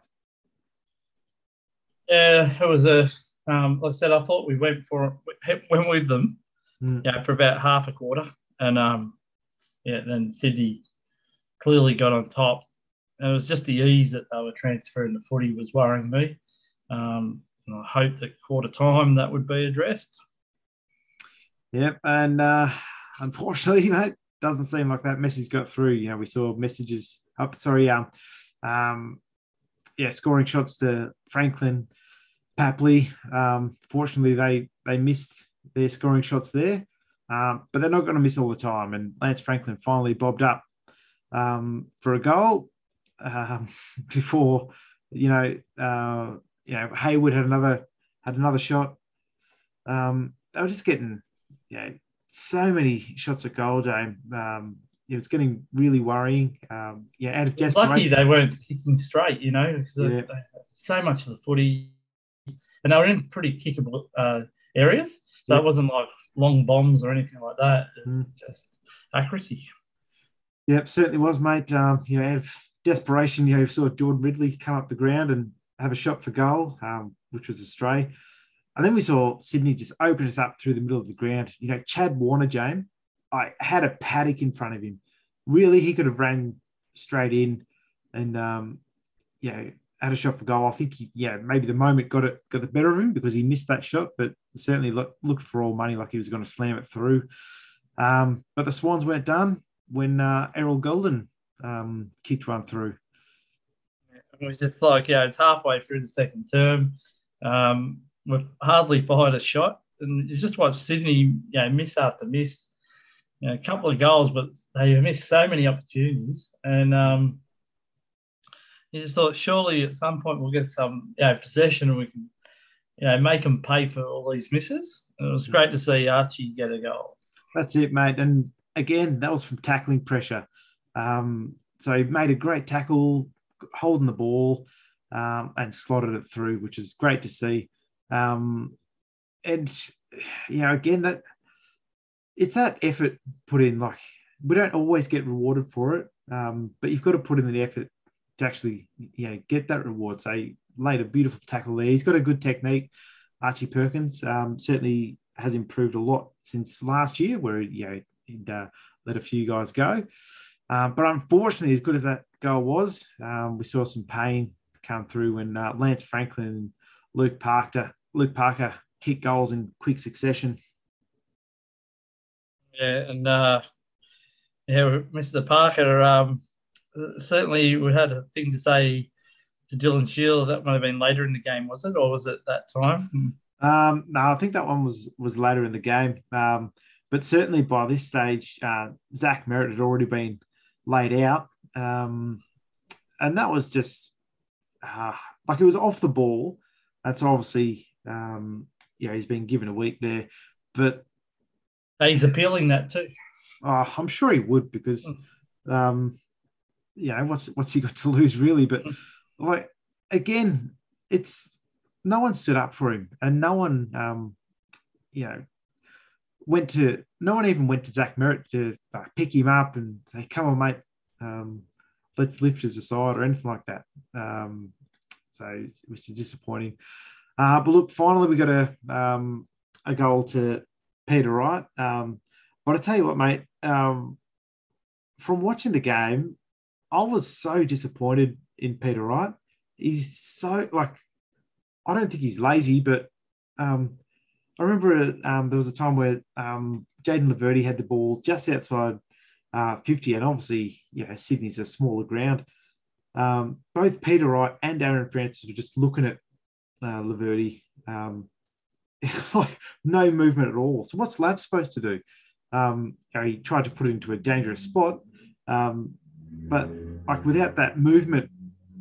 Yeah, it was a, um, like I said, I thought we went for, went with them mm. yeah, for about half a quarter. And um, yeah, then Sydney clearly got on top. And it was just the ease that they were transferring the footy was worrying me. Um, and I hope that quarter time that would be addressed. Yep, and uh, unfortunately, *laughs* mate, doesn't seem like that message got through. You know, we saw messages up. Sorry, um, um, yeah, scoring shots to Franklin, Papley. Um, fortunately, they they missed their scoring shots there, um, but they're not going to miss all the time. And Lance Franklin finally bobbed up um, for a goal um, *laughs* before you know uh, you know Hayward had another had another shot. Um, they were just getting you know so many shots at goal, James. Um, it was getting really worrying. Um, yeah, out of desperation. Lucky they weren't kicking straight, you know, yeah. so much of the footy, and they were in pretty kickable uh, areas. So it wasn't like long bombs or anything like that. Mm. Just accuracy. Yep, certainly was, mate. Um, you know, out of desperation, you know, saw Jordan Ridley come up the ground and have a shot for goal, um, which was a stray. And then we saw Sydney just open us up through the middle of the ground. You know, Chad Warner, James, I had a paddock in front of him. Really, he could have ran straight in and, um, you know, had a shot for goal. I think, he, yeah, maybe the moment got it got the better of him because he missed that shot, but certainly look, looked for all money like he was going to slam it through. Um, but the Swans weren't done when uh, Errol Gulden um, kicked one through. It was just like, yeah, it's halfway through the second term. Um, we've hardly fired a shot. And you just watch Sydney, you know, miss after miss. You know, a couple of goals, but they missed so many opportunities. And um, you just thought, surely at some point we'll get some you know, possession and we can, you know, make them pay for all these misses. And it was great to see Archie get a goal. That's it, mate. And again, that was from tackling pressure. Um, so he made a great tackle, holding the ball, um, and slotted it through, which is great to see. Um, and you know, again, that it's that effort put in. Like we don't always get rewarded for it, um, but you've got to put in the effort to actually, you know, get that reward. So he laid a beautiful tackle there. He's got a good technique. Archie Perkins um, certainly has improved a lot since last year, where you know he'd uh, let a few guys go. Um, but unfortunately, as good as that goal was, um, we saw some pain come through when uh, Lance Franklin and Luke Parker Luke Parker kick goals in quick succession. Yeah, and uh, yeah, Mr. Parker um, certainly we had a thing to say to Dylan Shiel. That might have been later in the game, was it, or was it that time? Um, no, I think that one was was later in the game. Um, but certainly by this stage, uh, Zach Merrett had already been laid out, um, and that was just uh, like it was off the ball. That's obviously um, yeah, he's been given a week there, but he's appealing that too. Oh, I'm sure he would because, hmm. um, you know, what's what's he got to lose really? But hmm. like again, it's no one stood up for him, and no one, um, you know, went to no one even went to Zach Merrett to like, pick him up and say, "Come on, mate, um, let's lift us aside" or anything like that. Um, so, which is disappointing. Uh, but look, finally we got a um, a goal to Peter Wright. Um, but I tell you what, mate, um, from watching the game, I was so disappointed in Peter Wright. He's so like, I don't think he's lazy, but um, I remember um, there was a time where um, Jayden Laverde had the ball just outside uh, 50, and obviously, you know, Sydney's a smaller ground. Um, both Peter Wright and Aaron Francis were just looking at uh, Laverde. Um, *laughs* like no movement at all. So what's Lav supposed to do? Um, you know, he tried to put it into a dangerous spot, um, but like without that movement,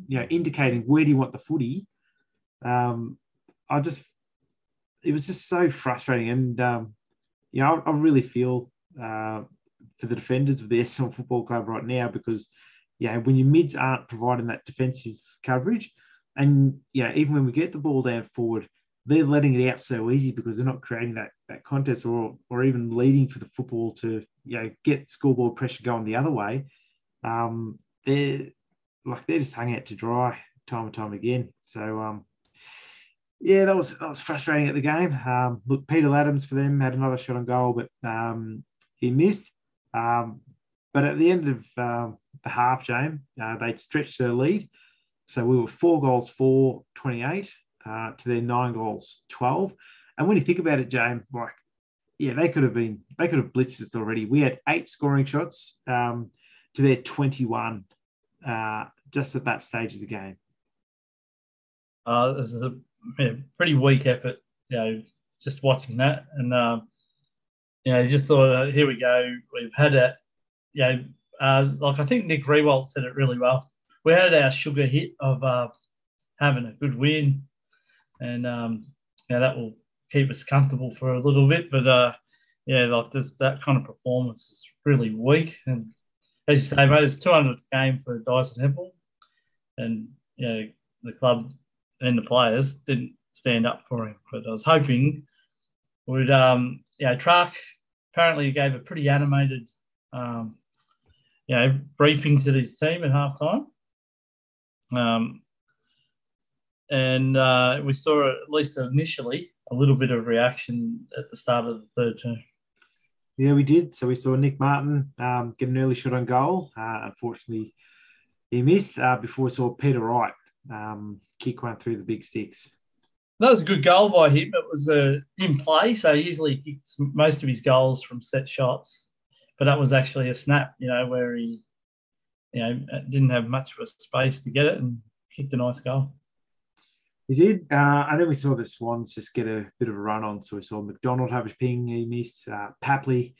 you know, indicating where do you want the footy, um, I just it was just so frustrating. And um, you know, I, I really feel uh, for the defenders of the *laughs* Essendon Football Club right now because, yeah, when your mids aren't providing that defensive coverage, and yeah, even when we get the ball down forward, they're letting it out so easy because they're not creating that that contest or or even leading for the football to you know get scoreboard pressure going the other way. Um, they're like they're just hung out to dry time and time again. So um, yeah, that was that was frustrating at the game. Um, look, Peter Ladhams for them had another shot on goal, but um, he missed. Um, but at the end of um, the half, James, uh, they stretched their lead. So we were four goals for 28 uh, to their nine goals 12. And when you think about it, James, like, yeah, they could have been, they could have blitzed us already. We had eight scoring shots um, to their 21 uh, just at that stage of the game. Uh, a pretty weak effort, you know, just watching that. And, um, you know, just thought, uh, here we go. We've had it, you know, uh, like I think Nick Riewoldt said it really well. We had our sugar hit of uh, having a good win, and um, yeah, that will keep us comfortable for a little bit. But uh, yeah, like this, that kind of performance is really weak. And as you say, mate, it's 200th game for Dyson Heppell, and you know the club and the players didn't stand up for him. But I was hoping would um yeah Truck apparently gave a pretty animated um you know briefing to his team at halftime. Um, and uh, we saw at least initially a little bit of reaction at the start of the third term. Yeah, we did. So we saw Nic Martin um, get an early shot on goal. Uh, unfortunately, he missed uh, before we saw Peter Wright um, kick one through the big sticks. That was a good goal by him. It was uh, in play, so he usually kicks most of his goals from set shots. But that was actually a snap, you know, where he, you know, didn't have much of a space to get it and kicked a nice goal. He did. Uh, and then we saw the Swans just get a bit of a run on. So we saw McDonald have a ping he missed. Uh, Papley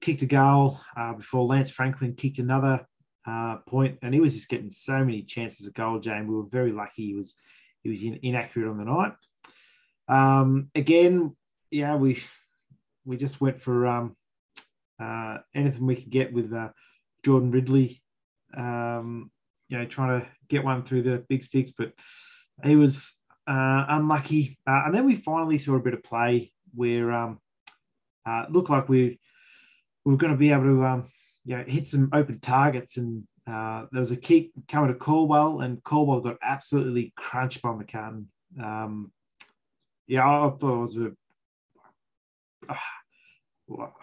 kicked a goal uh, before Lance Franklin kicked another uh, point, and he was just getting so many chances of goal. Jane, we were very lucky. He was he was in, inaccurate on the night. Um, again, yeah, we we just went for um, uh, anything we could get with uh, Jordan Ridley. Um, you know, trying to get one through the big sticks, but he was uh, unlucky. Uh, and then we finally saw a bit of play where um, uh, it looked like we, we were going to be able to um, you know, hit some open targets. And uh, there was a kick coming to Caldwell, and Caldwell got absolutely crunched by McCartin. Um, yeah, I thought it was a. Uh,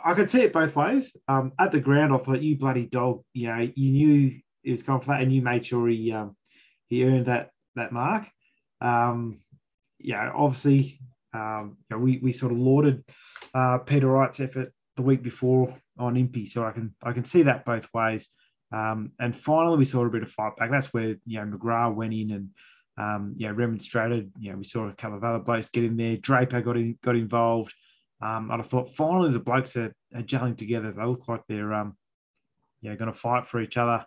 I could see it both ways. Um, at the ground, I thought, you bloody dog, you know, you knew he was going for that, and you made sure he um, he earned that that mark. Um, yeah, obviously, um, you know, we, we sort of lauded uh, Peter Wright's effort the week before on Impey, so I can I can see that both ways. Um, and finally, we saw a bit of fight back. That's where you know McGrath went in and um, you know remonstrated. You know, we saw a couple of other blokes get in there. Draper got in, got involved. Um, and I thought finally the blokes are, are gelling together. They look like they're um, yeah going to fight for each other.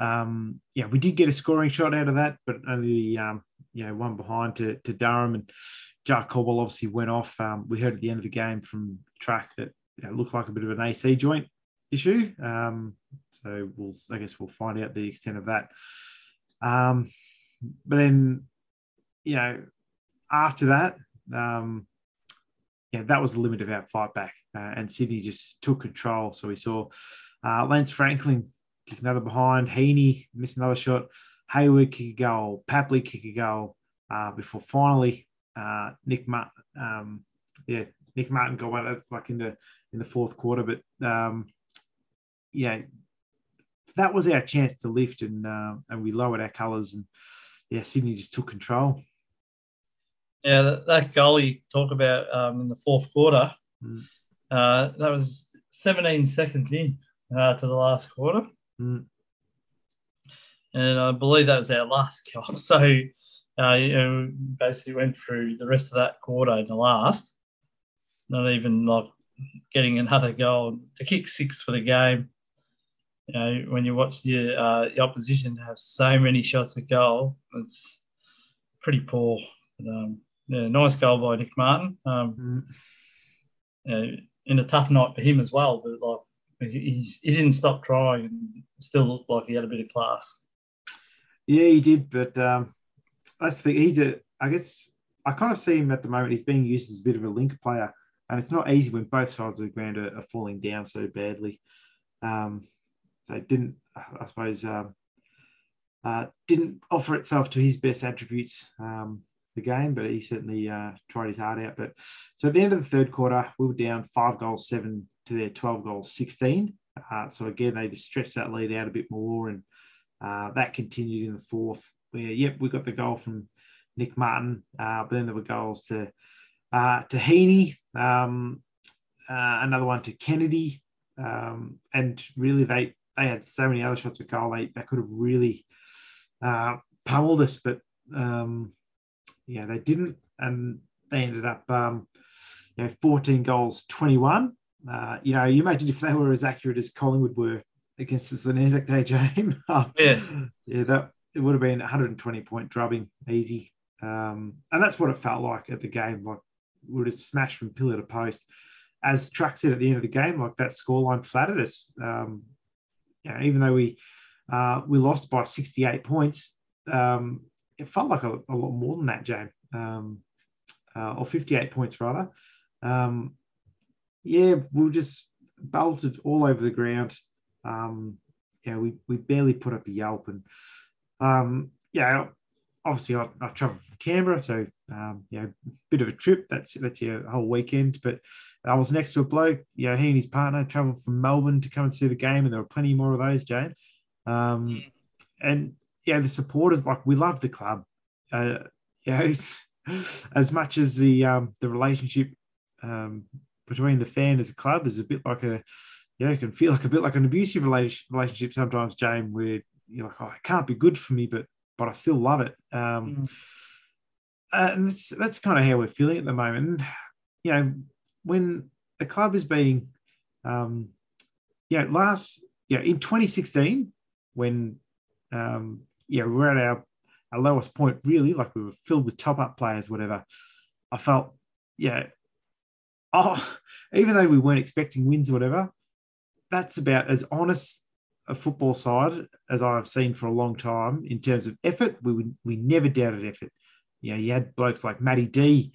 Um, yeah, we did get a scoring shot out of that, but only um, you know one behind to, to Durham and Jack Cobble obviously went off. Um, we heard at the end of the game from track that it looked like a bit of an AC joint issue. Um, so we'll I guess we'll find out the extent of that. Um, but then you know after that, um, yeah, that was the limit of our fight back, uh, and Sydney just took control. So we saw uh, Lance Franklin kick another behind, Heeney missed another shot. Hayward kick a goal, Papley kick a goal uh, before finally uh, Nic Martin, um, yeah, Nic Martin got one like in the in the fourth quarter, but um, yeah, that was our chance to lift and uh, and we lowered our colours and yeah, Sydney just took control. Yeah, that, that goal you talk about um, in the fourth quarter, mm. uh, that was 17 seconds in uh, to the last quarter. Mm and I believe that was our last goal. *laughs* So, uh, you know, basically went through the rest of that quarter in the last, not even like getting another goal to kick six for the game. You know, when you watch the, uh, the opposition have so many shots at goal, it's pretty poor. But, um, yeah, nice goal by Nic Martin. Um, mm. you, know, in a tough night for him as well. But like he's, he didn't stop trying and still looked like he had a bit of class. Yeah, he did. But um, that's the thing. He's a, I guess, I kind of see him at the moment. He's being used as a bit of a link player. And it's not easy when both sides of the ground are, are falling down so badly. Um, so it didn't, I suppose, um, uh, didn't offer itself to his best attributes um, the game, but he certainly uh, tried his heart out. But so at the end of the third quarter, we were down five goals, seven to their 12 goals, 16. Uh, so again, they just stretched that lead out a bit more, and uh, that continued in the fourth. Where yep, we got the goal from Nic Martin, uh, but then there were goals to uh, to Heeney, um, uh, another one to Kennedy, um, and really they they had so many other shots at goal. They they could have really uh, pummeled us, but um, yeah, they didn't, and they ended up, um, you know, 14 goals, 21. Uh, you know, you imagine if they were as accurate as Collingwood were against us in Anzac Day game. *laughs* yeah, yeah, that it would have been 120 point drubbing, easy. Um, and that's what it felt like at the game. Like we would have smashed from pillar to post. As Truck said at the end of the game, like that scoreline flattered us. Um, you know, even though we uh, we lost by 68 points. Um, it felt like a, a, lot more than that, Jane, um, uh, or 58 points rather. Um, yeah, we were just belted all over the ground. Um, yeah, we, we barely put up a yelp. And um, yeah, obviously I, I travelled from Canberra, so um, you know, bit of a trip. That's that's your whole weekend. But I was next to a bloke. You know, he and his partner travelled from Melbourne to come and see the game, and there were plenty more of those, Jane. Um, and yeah, the supporters like we love the club. Uh, yeah, *laughs* as much as the um, the relationship um, between the fan as a club is a bit like a yeah, it can feel like a bit like an abusive relationship sometimes, Jane, where you're like, oh, it can't be good for me, but but I still love it. Um, mm. And that's that's kind of how we're feeling at the moment. You know, when the club is being, um, yeah, last yeah in 2016 when um, yeah we were at our, our lowest point really, like we were filled with top up players, whatever. I felt yeah, oh, *laughs* even though we weren't expecting wins or whatever, that's about as honest a football side as I've seen for a long time in terms of effort. We would, we never doubted effort. You know, you had blokes like Matty D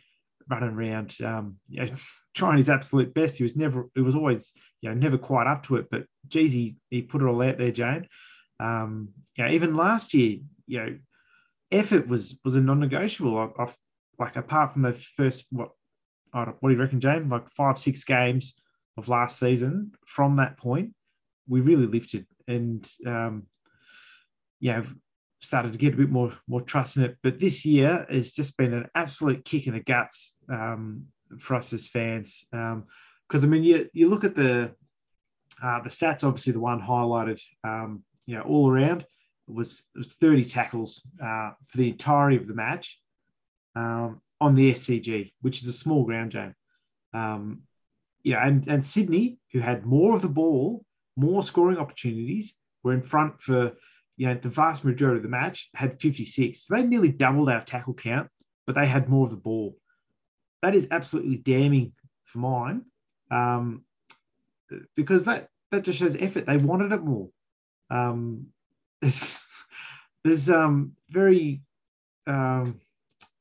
running around, um, you know, *laughs* trying his absolute best. He was never, he was always, you know, never quite up to it. But geez, he, he put it all out there, Jane. Um, you know, even last year, you know, effort was was a non-negotiable. I, I, like apart from the first what, what do you reckon, James? Like five six games of last season. From that point, we really lifted and um, yeah, started to get a bit more more trust in it. But this year has just been an absolute kick in the guts um, for us as fans. Because um, I mean, you you look at the uh, the stats. Obviously, the one highlighted um, you know, all around. Was, was 30 tackles uh, for the entirety of the match um, on the SCG, which is a small ground game. Um, yeah, and, and Sydney, who had more of the ball, more scoring opportunities, were in front for you know the vast majority of the match, had 56. So they nearly doubled our tackle count, but they had more of the ball. That is absolutely damning for mine, um, because that that just shows effort. They wanted it more. Um, there's there's um, very um,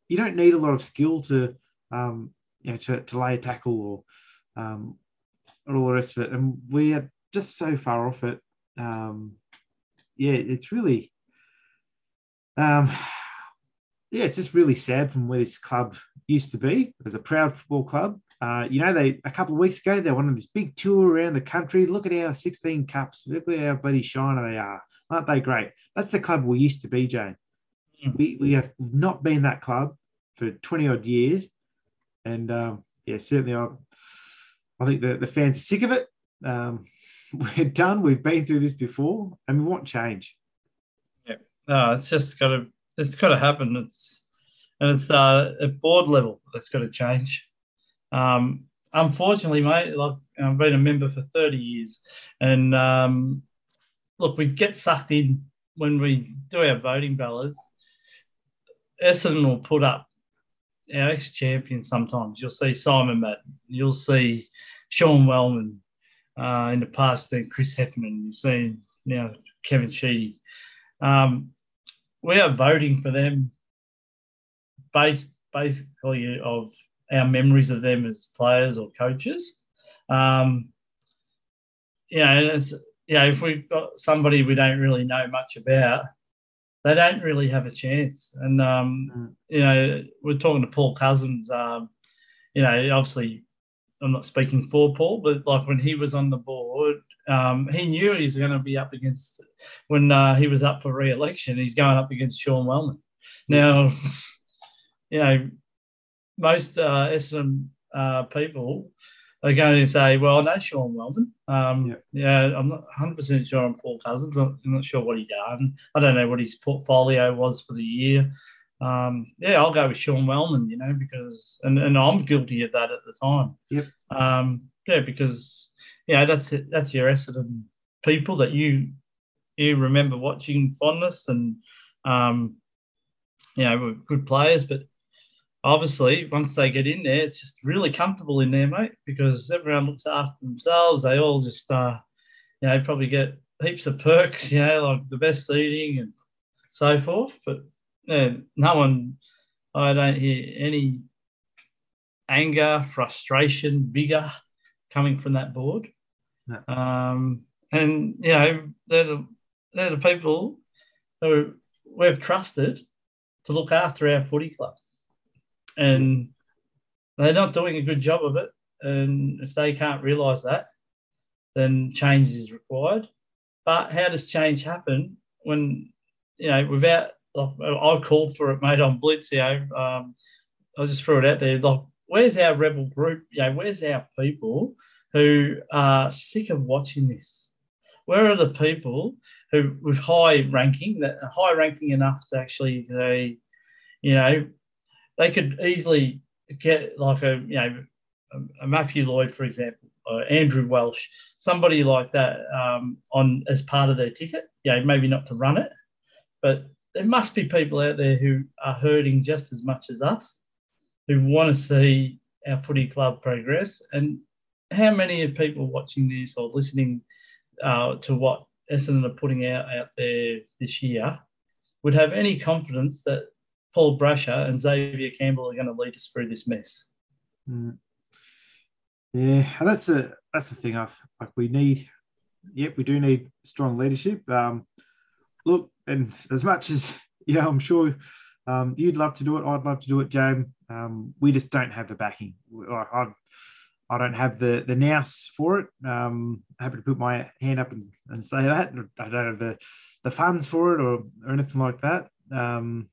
you don't need a lot of skill to um, you know to, to lay a tackle or um, all the rest of it, and we are just so far off it. Um, yeah, it's really um, yeah, it's just really sad from where this club used to be as a proud football club uh, you know, they a couple of weeks ago they went on this big tour around the country. Look at our 16 cups. Look at how bloody shiner they are. Aren't they great? That's the club we used to be, Jane. Mm. We we have not been that club for 20 odd years. And um, yeah, certainly I, I think the, the fans are sick of it. Um, *laughs* we're done. We've been through this before and we want change. Yeah. No, it's just gotta it's gotta happen. It's and it's uh, at board level that's got to change. Um, unfortunately, mate, like I've been a member for 30 years, and um, look, we get sucked in when we do our voting ballots. Essendon will put up our ex champions sometimes. You'll see Simon Madden, you'll see Sean Wellman uh, in the past, then Chris Heffernan. You've seen now Kevin Sheedy. Um, we are voting for them based basically of our memories of them as players or coaches. Um, you know, it's, you know, if we've got somebody we don't really know much about, they don't really have a chance. And um, mm. you know, we're talking to Paul Cousins. Um, you know, obviously, I'm not speaking for Paul, but like when he was on the board, um, he knew he was going to be up against when uh, he was up for re-election. He's going up against Sean Wellman. Now, *laughs* you know, most uh, Essendon uh, people are going to say, well, I know Sean Wellman. Um, yeah. yeah. I'm not 100% sure on Paul Cousins. I'm not sure what he done. I don't know what his portfolio was for the year. Um, yeah, I'll go with Sean Wellman, you know, because, and, and I'm guilty of that at the time. Yep. Um, yeah, because, you know, that's it, that's your Essendon people that you you remember watching fondness and, um, you know, good players, but obviously, once they get in there, it's just really comfortable in there, mate, because everyone looks after themselves. They all just, uh, you know, probably get heaps of perks, *laughs* you know, like the best seating and so forth. But yeah, no one, I don't hear any anger, frustration, vigor coming from that board. No. Um, and, you know, they're the, they're the people who we've trusted to look after our footy club and they're not doing a good job of it. And if they can't realise that, then change is required. But how does change happen when you know without? I called for it, mate, on Blitz. You know, um, I just threw it out there. Like, where's our rebel group? You know, where's our people who are sick of watching this? Where are the people who, with high ranking, that high ranking enough to actually, they, you know, they could easily get like a you know a, Matthew Lloyd, for example, or Andrew Welsh, somebody like that um, on as part of their ticket. Yeah, maybe not to run it, but there must be people out there who are hurting just as much as us, who want to see our footy club progress. And how many of people watching this or listening uh, to what Essendon are putting out out there this year would have any confidence that Paul Brasher and Xavier Campbell are going to lead us through this mess. Mm. Yeah, that's a that's the thing. I like we need. Yep, we do need strong leadership. Um, look, and as much as *laughs* yeah, I'm sure um, you'd love to do it. I'd love to do it, James. Um, we just don't have the backing. I, I don't have the the nous for it. Um, happy to put my hand up and, and say that. I don't have the the funds for it or, or anything like that. Um,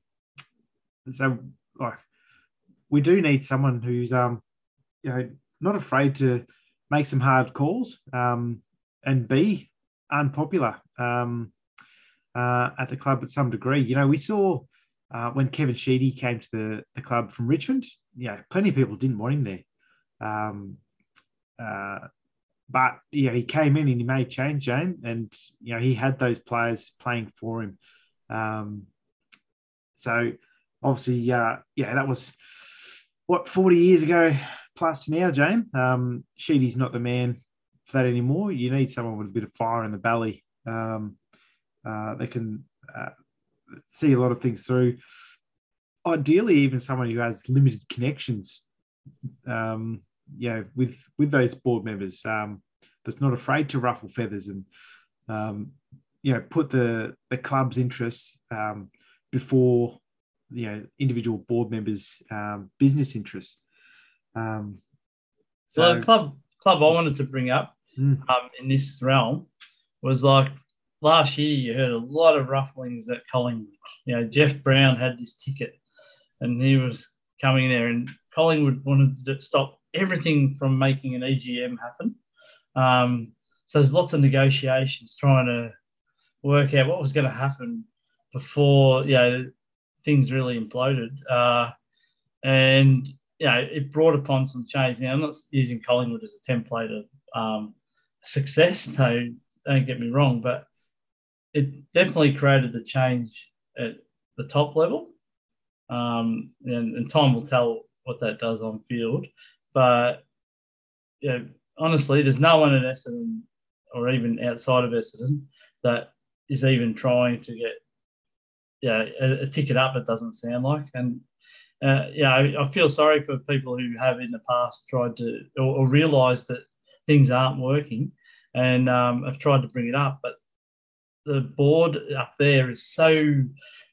so like we do need someone who's um you know not afraid to make some hard calls um and be unpopular um uh, at the club at some degree. You know, we saw uh, when Kevin Sheedy came to the, the club from Richmond, yeah, plenty of people didn't want him there. Um, uh, but yeah, he came in and he made change, James, and you know he had those players playing for him. Um, so obviously, uh, yeah, that was what 40 years ago plus now, James. Um, Sheedy's not the man for that anymore. You need someone with a bit of fire in the belly. Um, uh, they can uh, see a lot of things through. Ideally, even someone who has limited connections, um, you know, with with those board members, um, that's not afraid to ruffle feathers and um, you know put the the club's interests um, before you know individual board members' um, business interests. Um, so, well, the club club I wanted to bring up mm. um, in this realm was like last year. You heard a lot of rufflings at Collingwood. You know, Jeff Browne had this ticket, and he was coming there, and Collingwood wanted to stop everything from making an EGM happen. Um, so there's lots of negotiations trying to work out what was going to happen before you know things really imploded. Uh, and you know, it brought upon some change. Now, I'm not using Collingwood as a template of um, success. *laughs* No, don't get me wrong, but it definitely created the change at the top level. Um, and, and, time will tell what that does on field. But honestly, there's no one in Essendon or even outside of Essendon that is even trying to get yeah a, a ticket up. It doesn't sound like, and uh, yeah, I, I, feel sorry for people who have in the past tried to or, or realised that things aren't working and um, have tried to bring it up, but the board up there is so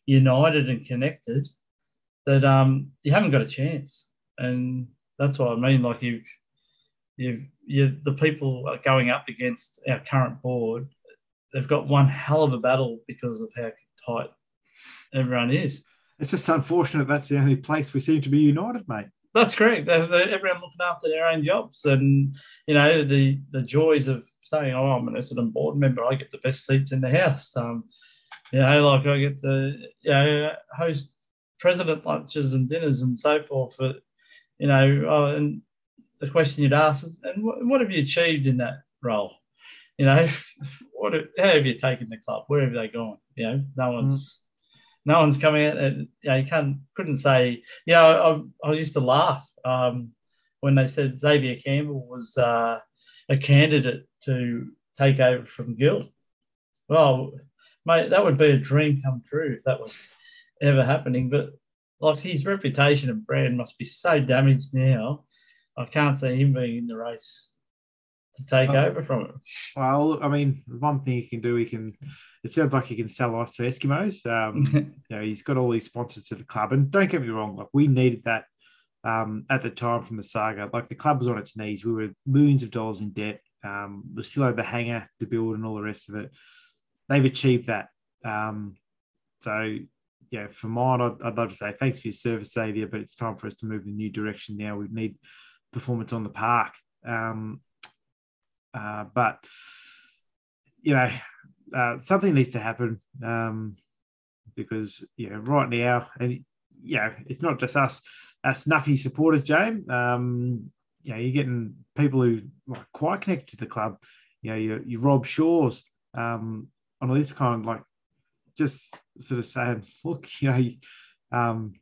united and connected that um, you haven't got a chance, and that's what I mean. Like you, you, you, the people are going up against our current board. They've got one hell of a battle because of how tight everyone is. It's just unfortunate that's the only place we seem to be united, mate. That's correct. They're, they're, everyone looking after their own jobs, and you know the the joys of saying, "Oh, I'm an Essendon board member. I get the best seats in the house." Um, you know, like I get the you know host president lunches and dinners and so forth. But, you know, oh, and the question you'd ask is, and what, what have you achieved in that role? You know, *laughs* what how have you taken the club? Where have they gone? You know, no one's. Mm no one's coming out. And, you know, you can't couldn't say. You know, I, I used to laugh um, when they said Xavier Campbell was uh, a candidate to take over from Gil. Well, mate, that would be a dream come true if that was ever happening. But like his reputation and brand must be so damaged now. I can't see him being in the race to take oh. over from him. Well, I mean, one thing he can do, he can. It sounds like he can sell ice to Eskimos. Um, *laughs* you know, he's got all these sponsors to the club, and don't get me wrong, like we needed that um, at the time from the saga. Like the club was on its knees. We were millions of dollars in debt. Um, we still had the hangar to build and all the rest of it. They've achieved that. Um, so, yeah, for mine, I'd, I'd, love to say thanks for your service, Xavier, but it's time for us to move in a new direction now. We need performance on the park. Um, uh, but you know, uh, something needs to happen um, because you know right now, and you know, it's not just us, us Nuffy supporters, James. Um, you know, you're getting people who are quite connected to the club. You know, you, you Rob Shaw's um, on this kind of like just sort of saying, *laughs* look, you know, um,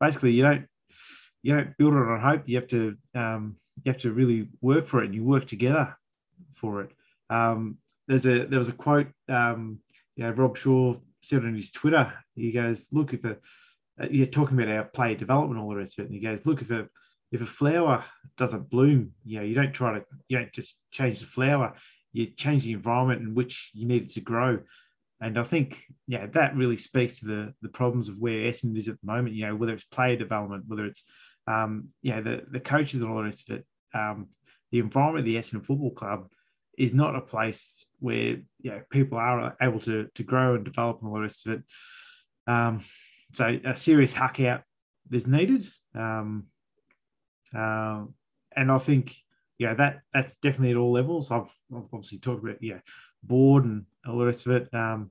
basically you don't you don't build it on hope. You have to um, you have to really work for it and you work together for it. Um, there's a there was a quote um, you know Rob Shaw said on his Twitter. He goes, "Look, if a uh, you're talking about our player development, all the rest of it," and he goes, "Look, if a if a flower doesn't bloom, you know, you don't try to you don't just change the flower. You change the environment in which you need it to grow." And I think, yeah, that really speaks to the the problems of where Essendon is at the moment. You know, whether it's player development, whether it's um, yeah, the, the coaches and all the rest of it, um, the environment of the Essendon Football Club is not a place where you know, people are able to, to grow and develop and all the rest of it. Um, so a serious hack out is needed. Um, uh, and I think, yeah, that that's definitely at all levels. I've, I've obviously talked about, yeah, board and all the rest of it. Um,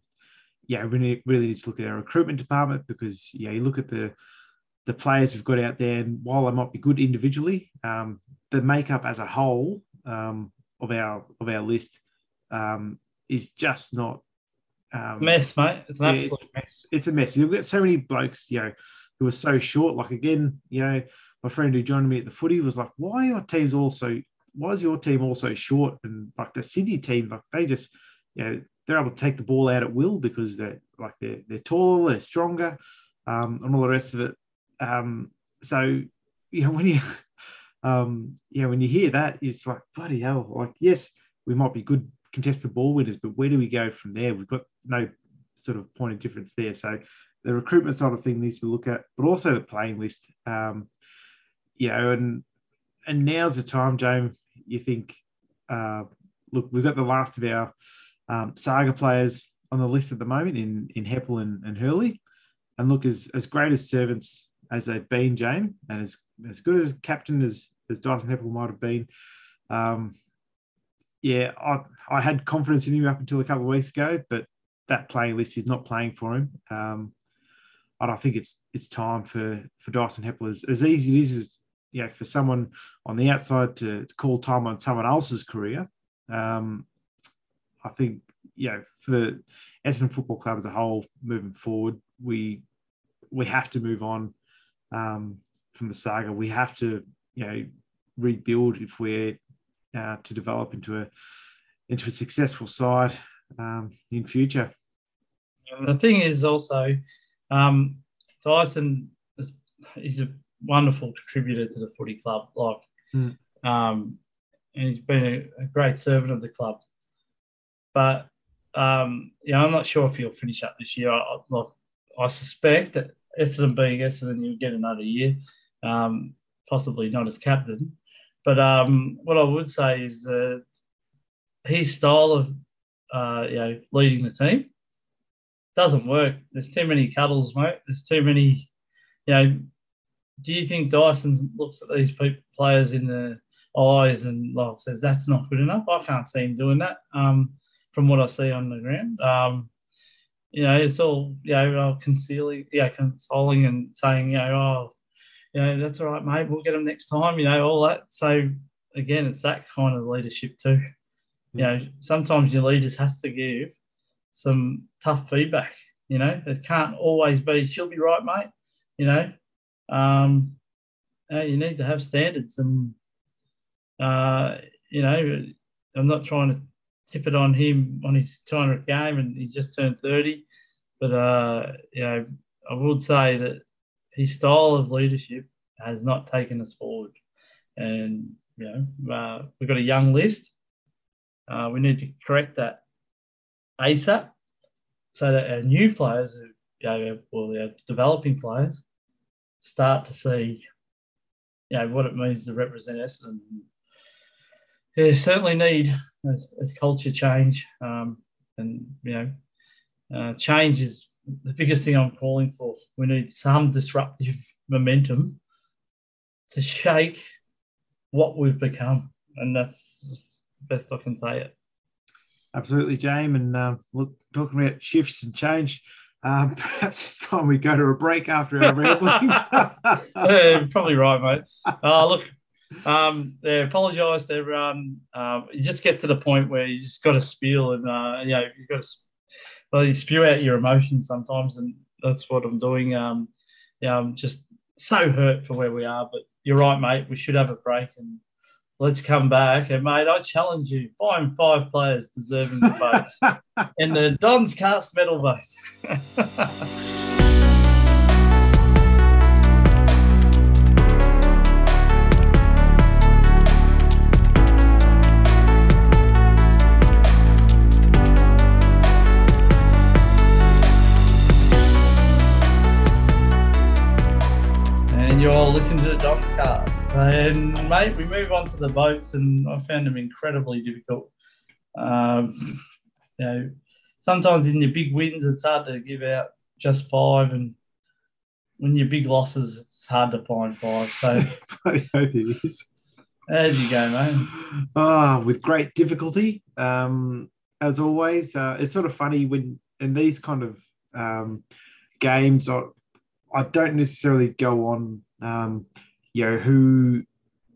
yeah, really, really need to look at our recruitment department because, yeah, you look at the the players we've got out there, and while they might be good individually, um, the makeup as a whole um, of our of our list um, is just not um, mess, mate. It's an absolute. It's a mess. You've got so many blokes, you know, who are so short. Like again, you know, my friend who joined me at the footy was like, "Why are your teams also? Why is your team also short?" And like the Sydney team, like they just, you know, they're able to take the ball out at will because they're like they're they're taller, they're stronger, um, and all the rest of it. Um, so *laughs* you know when you um, yeah when you hear that, it's like bloody hell. Like yes, we might be good contested ball winners, but where do we go from there? We've got no sort of point of difference there. So the recruitment side of thing needs to look at, but also the playing list. Um, you know, and and now's the time, James. You think, uh, look, we've got the last of our um, saga players on the list at the moment in in Heppell and, and Hurley, and look as as great as servants as they've been, James, and as, as good as captain as, as Dyson Heppell might have been. Um, yeah, I, I had confidence in him up until a couple of weeks ago, but that playing list is not playing for him. Um, and I think it's it's time for for Dyson Heppell as, as easy it is as you know, for someone on the outside to, to call time on someone else's career. Um, I think, you know, for the Essendon Football Club as a whole moving forward, we we have to move on um, from the saga. We have to, you know, rebuild if we're uh, to develop into a into a successful side um, in future. And the thing is also, um, Dyson is, is, a wonderful contributor to the footy club. Like, mm. um, and he's been a, a, great servant of the club. But um, yeah, I'm not sure if he'll finish up this year. I, I, I suspect that Essendon being Essendon, you'll get another year, um, possibly not as captain. But um, what I would say is that his style of uh, you know leading the team doesn't work. There's too many cuddles, mate. There's too many. You know, do you think Dyson looks at these people, players in the eyes and like says that's not good enough? I can't see him doing that. Um, from what I see on the ground, um, you know, it's all you know, concealing, yeah, consoling and saying, you know, oh, you know, that's all right, mate. We'll get them next time. You know, all that. So again, it's that kind of leadership too. You know, sometimes your leaders has to give some tough feedback. You know, it can't always be she'll be right, mate. You know, um, you need to have standards, and uh, you know, I'm not trying to tip it on him on his 200 game, and he's just turned 30. But uh, you know, I would say that his style of leadership has not taken us forward, and you know, uh, we've got a young list. Uh, we need to correct that ASAP so that our new players, you know, or our developing players, start to see, you know, what it means to represent us. And yeah, certainly need a, a culture change. Um, and you know, uh, change is the biggest thing I'm calling for. We need some disruptive momentum to shake what we've become, and that's the best I can say it. Absolutely, James. And uh, look, talking about shifts and change, uh, *laughs* perhaps it's time we go to a break after our ramblings. *laughs* yeah, probably right, mate. Uh, look, um, yeah, apologise to everyone. Um, you just get to the point where you just got to spiel and uh, you know you've got to well, you spew out your emotions sometimes, and that's what I'm doing. Um, yeah, I'm just so hurt for where we are, but you're right, mate. We should have a break and let's come back. And mate, I challenge you: find five players deserving the votes *laughs* in the Don's Cast Medal vote. *laughs* And you're listening to the Don's Cast. And, mate, we move on to the votes, and I found them incredibly difficult. Um, you know, sometimes in your big wins, it's hard to give out just five, and when your big losses, it's hard to find five. So, *laughs* I hope it is. There you go, mate. Ah, oh, with great difficulty. Um, as always, uh, it's sort of funny when in these kind of um, games, I, I don't necessarily go on um, you know, who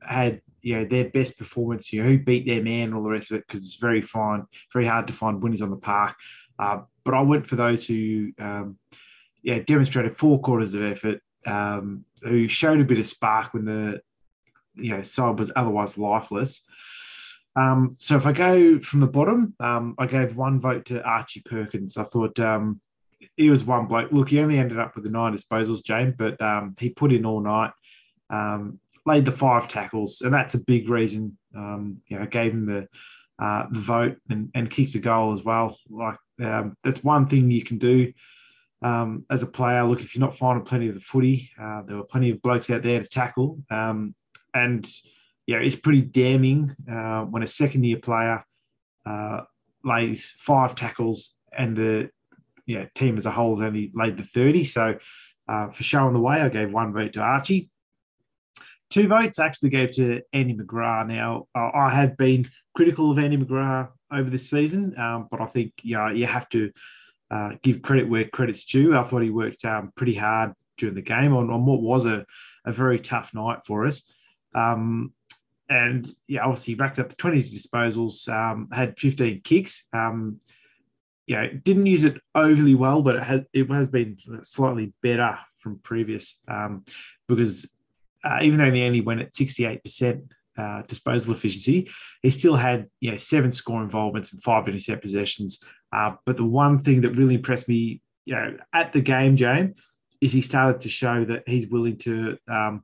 had you know their best performance, you know, who beat their man, all the rest of it, because it's very fine, very hard to find winners on the park. Uh, but I went for those who, um, yeah, demonstrated four quarters of effort, um, who showed a bit of spark when the you know side was otherwise lifeless. Um, so if I go from the bottom, um, I gave one vote to Archie Perkins. I thought um, he was one bloke. Look, he only ended up with the nine disposals, James, but um, he put in all night, um, laid the five tackles, and that's a big reason. Um, you know, gave him the uh, the vote and, and kicked a goal as well. Like um, that's one thing you can do um, as a player. Look, if you're not finding plenty of the footy, uh, there were plenty of blokes out there to tackle, um, and yeah, it's pretty damning uh, when a second year player uh, lays five tackles and the yeah, team as a whole has only laid the 30. So uh, for showing the way, I gave one vote to Archie. Two votes I actually gave to Andy McGrath. Now, I have been critical of Andy McGrath over this season, um, but I think you, know, you have to uh, give credit where credit's due. I thought he worked um, pretty hard during the game on, on what was a, a very tough night for us. Um, and yeah, obviously racked up the 20 disposals, um, had 15 kicks. Um, you know, didn't use it overly well, but it has it has been slightly better from previous um, because uh, even though they only went at 68%, uh, disposal efficiency, he still had you know seven score involvements and five intercept possessions. Uh, but the one thing that really impressed me, you know, at the game, James, is he started to show that he's willing to, um,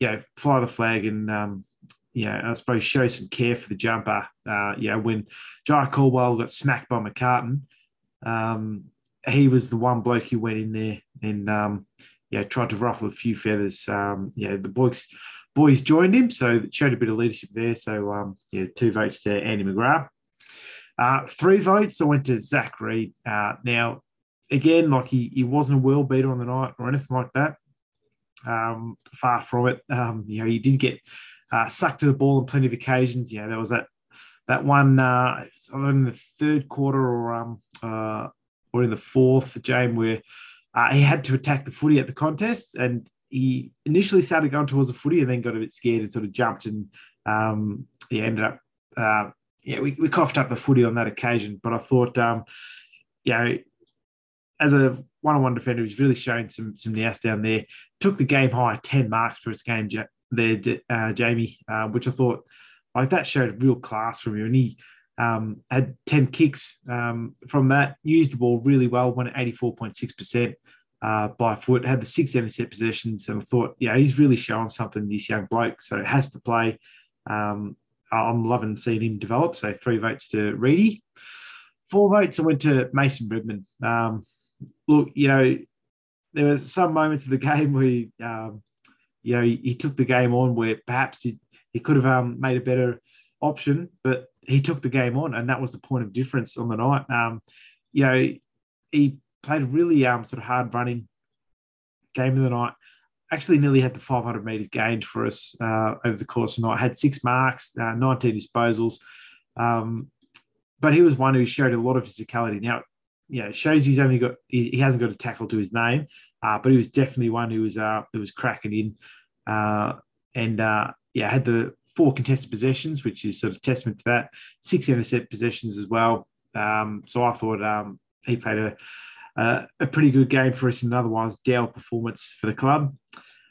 you know, fly the flag and um, you know, I suppose show some care for the jumper. Uh, you know, when Jye Caldwell got smacked by McCartin, um, he was the one bloke who went in there and um, yeah, tried to ruffle a few feathers. Um, yeah, the boys boys joined him, so showed a bit of leadership there. So um, yeah, two votes to Andy McGrath. Uh, three votes I went to Zach Reid. Uh, now, again, like he, he wasn't a world beater on the night or anything like that. Um, far from it. Um, you know, he did get uh, sucked to the ball on plenty of occasions. You know, there was that that one uh, in the third quarter or um uh, or in the fourth, James, where uh, he had to attack the footy at the contest, and he initially started going towards the footy, and then got a bit scared and sort of jumped, and um, he ended up. Uh, yeah, we, we coughed up the footy on that occasion, but I thought, um, you know, as a one-on-one defender, he's really shown some some nous down there. Took the game high, ten marks for his game, there, uh, Jamie, uh, which I thought like that showed real class from you. And he um, had 10 kicks um, from that, used the ball really well, went at 84.6% uh, by foot, had the six intercept possessions. And thought, yeah, he's really showing something, this young bloke. So has to play. Um, I'm loving seeing him develop. So three votes to Reedy. Four votes, I went to Mason Redman. Um, look, you know, there were some moments of the *laughs* game where he, um, you know, he, he, took the game on where perhaps he, he could have um, made a better option, but he took the game on, and that was the point of difference on the night. Um, you know, he played a really um, sort of hard running game of the night. Actually, nearly had the 500 meters gained for us uh, over the course of the night. Had six marks, uh, 19 disposals, um, but he was one who showed a lot of physicality. Now, you know, shows he's only got he, he hasn't got a tackle to his name, uh, but he was definitely one who was uh, who was cracking in, uh, and uh, yeah, had the four contested possessions, which is sort of testament to that. Six intercept possessions as well. Um, so I thought um, he played a, a, a pretty good game for us in an otherwise dour performance for the club.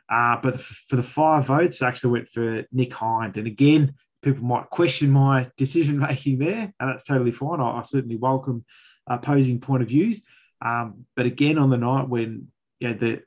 Uh, but for the five votes, I actually went for Nick Hind, and again, people might question my decision *laughs* making there, and that's totally fine. I, I certainly welcome opposing point of views. Um, but again, on the night when you know, the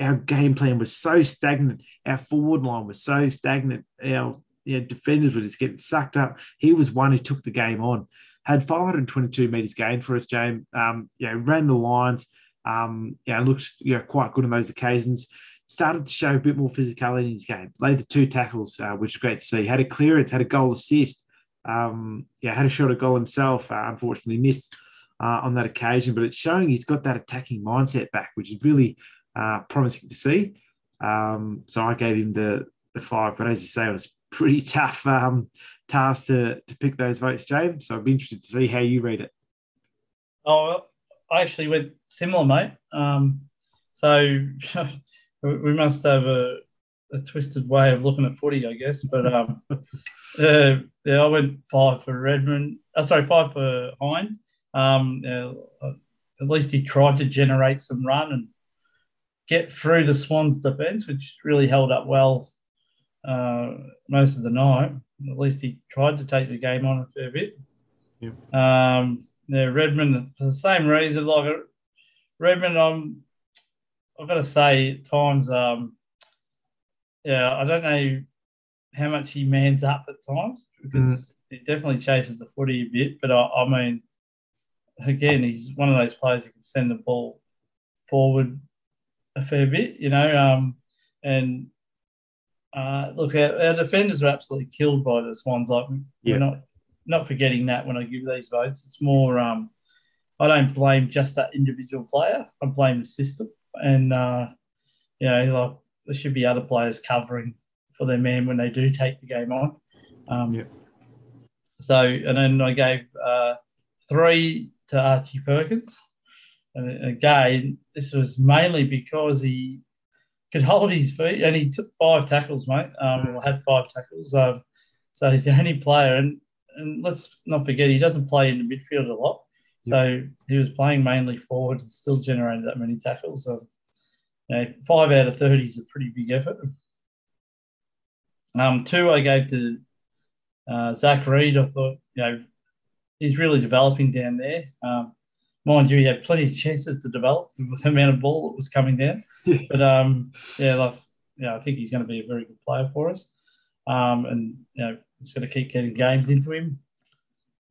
our game plan was so stagnant, our forward line was so stagnant, our you know, defenders were just getting sucked up. He was one who took the game on, had 522 metres gained for us, James. Um, you know, ran the lines, um, you know, looked you know, quite good on those occasions. Started to show a bit more physicality in his game. Laid the two tackles, uh, which is great to see. Had a clearance, had a goal assist. Um, yeah, had a shot at goal himself. Uh, unfortunately, missed uh, on that occasion, but it's showing he's got that attacking mindset back, which is really uh, promising to see. Um, so I gave him the the five, but as you say, it was pretty *laughs* tough um, task to to pick those votes, James. So I'd be interested to see how you read it. Oh, I actually went similar, mate. Um, so *laughs* we must have a, a, twisted way of looking at footy, I guess. But um, *laughs* uh, yeah, I went five for Redman. Uh, sorry, five for Hind. Um, uh, at least he tried to generate some run and get through the Swans' defence, which really held up well uh, most of the night. At least he tried to take the game on a fair bit. Yep. Um, yeah, Redman for the same reason. Like Redman, I'm I've got to say at times, um, yeah, I don't know how much he mans up at times because mm. he definitely chases the footy a bit. But I, I mean, again, he's one of those players who can send the ball forward a fair bit, you know. Um, and uh, look, our, our, defenders are absolutely killed by the Swans. Like yeah. we're not not forgetting that when I give these votes. It's more um, I don't blame just that individual player. I blame the system, and uh, you know, like there should be other players covering for their man when they do take the game on. Um, yeah. So, and then I gave uh, three to Archie Perkins. And again, this was mainly because he could hold his feet and he took five tackles, mate. Um, had five tackles. Um, so he's the only player. And, and let's not forget, he doesn't play in the midfield a lot. So he was playing mainly forward and still generated that many tackles. So, you know, five out of 30 is a pretty big effort. Um, two I gave to uh, Zach Reid. I thought, you know, he's really developing down there. Um, mind you, he had plenty of chances to develop *laughs* with the amount of ball that was coming down. Yeah. But um, yeah, like, yeah, I think he's going to be a very good player for us. Um, and you know, he's going to keep getting games into him.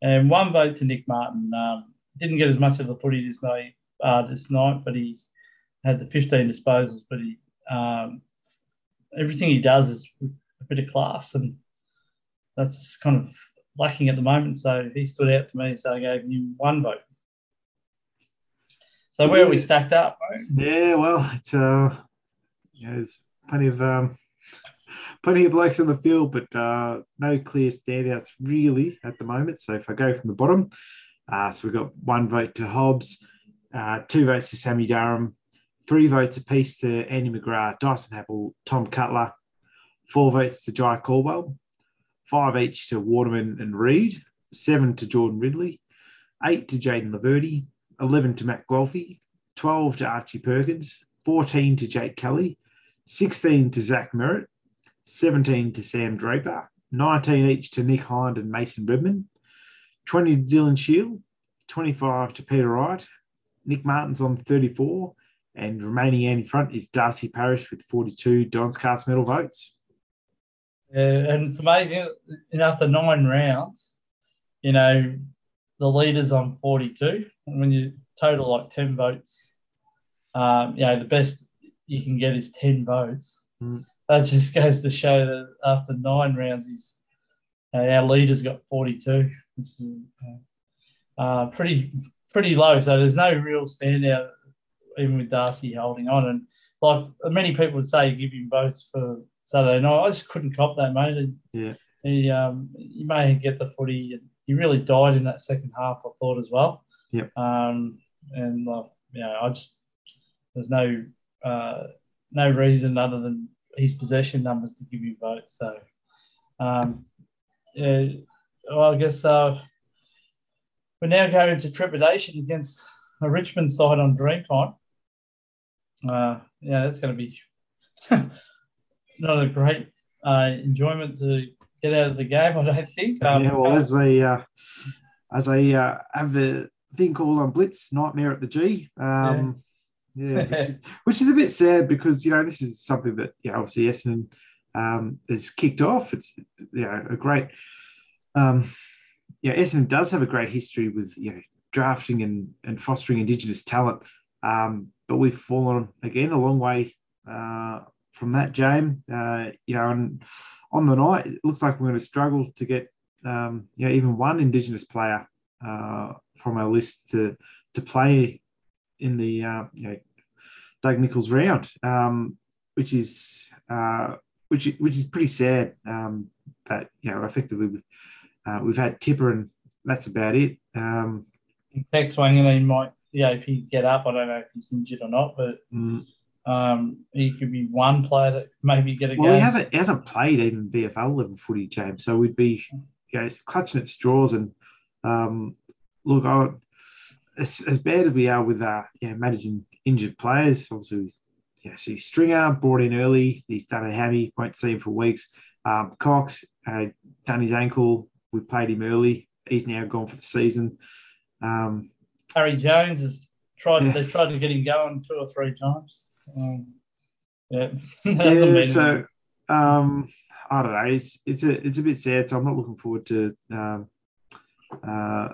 And one vote to Nic Martin. Um, didn't get as much of the footy this night, uh, this night, but he had the 15 disposals. But he, um, everything he does is a bit of class, and that's kind of lacking at the moment. So he stood out to me. So I gave him one vote. So where are we stacked up? Yeah, well, it's uh, yeah, there's plenty of um, *laughs* plenty of blokes on the field, but uh, no clear standouts really at the moment. So if I go from the bottom, uh, so we've got one vote to Hobbs, uh, two votes to Sammy Durham, three votes apiece to Andy McGrath, Dyson Heppell, Tom Cutler, four votes to Jye Caldwell, five each to Waterman and Reid, seven to Jordan Ridley, eight to Jayden Laverty, 11 to Matt Guelfi, 12 to Archie Perkins, 14 to Jake Kelly, 16 to Zach Merrett, 17 to Sam Draper, 19 each to Nick Hind and Mason Redman, 20 to Dylan Shiel, 25 to Peter Wright, Nic Martin's on 34, and remaining in front is Darcy Parish with 42 Don's cast medal votes. And it's amazing. And after nine rounds, you know, the leader's on 42. And when you total like 10 votes, um, you know, the best you can get is 10 votes. Mm. That just *laughs* goes to show that after nine rounds, he's, uh, our leader's got 42, which is uh, pretty pretty low. So there's no real standout, even with Darcy holding on. And like many people would say, give him votes for Saturday night. I just couldn't cop that, mate. Yeah. He, um, he may get the footy. He really died in that second half, I thought, as well. Yep. Um, and like, you know, I just there's no uh, no reason other than his possession numbers to give you votes. So, um, yeah, well, I guess uh, we're now going to trepidation against a Richmond side on Dreamtime. Uh, yeah, that's going to be *laughs* not a great uh, enjoyment to get out of the game. *laughs* I don't think. Um, yeah, well, as they uh, as they uh, have the thing called on Blitz Nightmare at the G. Um, yeah, yeah which, is, *laughs* which, is, a bit sad because you know this is something that you know, obviously Essendon um, has kicked off. It's you know a great. Um, yeah, Essendon does have a great history with you know drafting and, and fostering Indigenous talent, um, but we've fallen again a long way uh, from that, James. Uh, you know, and on the night, it looks like we're going to struggle to get um, you know even one Indigenous player uh, from our list to to play in the uh, you know Doug Nicholls round, um, which is uh, which which is pretty sad. Um, that you know effectively we've, uh, we've had Tipper and that's about it. Um, Tex Wangan, he might yeah if he get up, I don't know if he's injured or not, but. Mm. Um, he could be one player that maybe get a well, game. he hasn't he hasn't played even VFL level footy, James. So we'd be you know clutching at straws and um, look, I, as, as bad as we are with uh, yeah, managing injured players, obviously, yeah, see Stringer brought in early. He's done a hammy, won't see him for weeks. Um, Cox had done his ankle. We played him early. He's now gone for the season. Um, Harry Jones has tried. Yeah. They tried to get him going two or three times. Um, yeah, *laughs* yeah. So um, I don't know. It's it's a it's a bit sad. So I'm not looking forward to um, uh,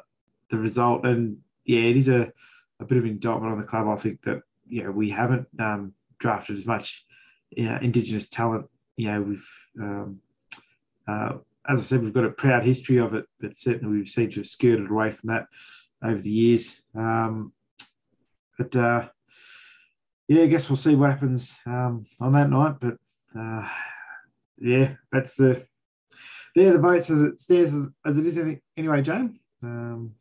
the result. And yeah, it is a, a bit of indictment on the club. I think that yeah we haven't um, drafted as much Indigenous talent. You know, we've um, uh, as I said, we've got a proud history of it, but certainly we've seemed to have skirted away from that over the years. Um, but uh, yeah, I guess we'll see what happens um, on that night. But uh, yeah, that's the yeah the votes as it stands as, as it is anyway, Jane. Um,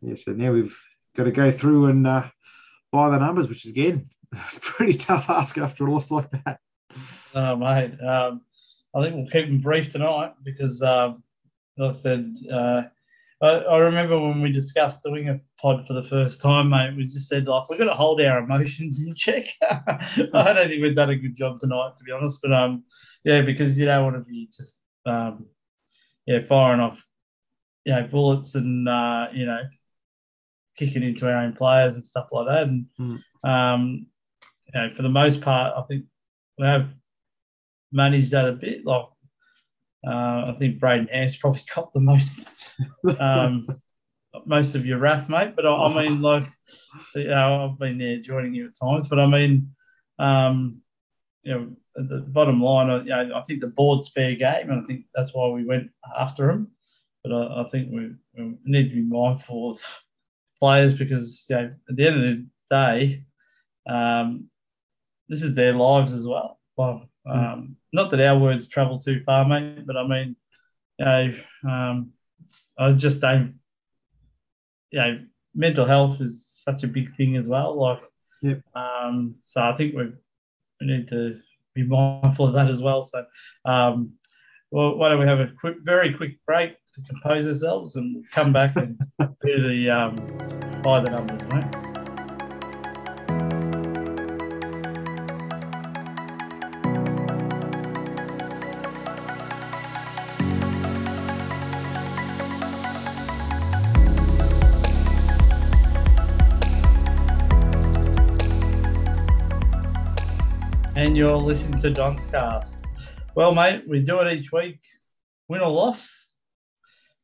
yeah, so now we've got to go through and uh, buy the numbers, which is again *laughs* pretty tough ask after a loss like that. Oh, mate. Um, I think we'll keep them brief tonight because, um, like I said, uh, I, I, remember when we discussed doing a pod for the first time, mate. We just said like we're going to hold our emotions in check. *laughs* I don't think we've done a good job tonight, to be honest. But um, yeah, because you don't want to be just um, yeah, firing off, you know, bullets and uh, you know, kicking into our own players and stuff like that. And mm. um, you know, for the most part, I think we have managed that a bit. Like uh, I think Brayden Ham's probably got the most um, most of your wrath, mate. But I, I mean, like, you know, I've been there joining you at times, but I mean, um, you know, the bottom line, you know, I think the board's fair game, and I think that's why we went after him. But I, I think we, we, need to be mindful of players because, you know, at the end of the day, um, this is their lives as well. Well. Um, not that our words travel too far, mate, but I mean, you know, um, I just don't, you know, mental health is such a big thing as well. Like, yep. um, so I think we we need to be mindful of that as well. So, um, well, why don't we have a quick, very quick break to compose ourselves and come back and *laughs* do the um, by the numbers, mate. You're listening to Don's Cast. Well, mate, we do it each week, win or loss.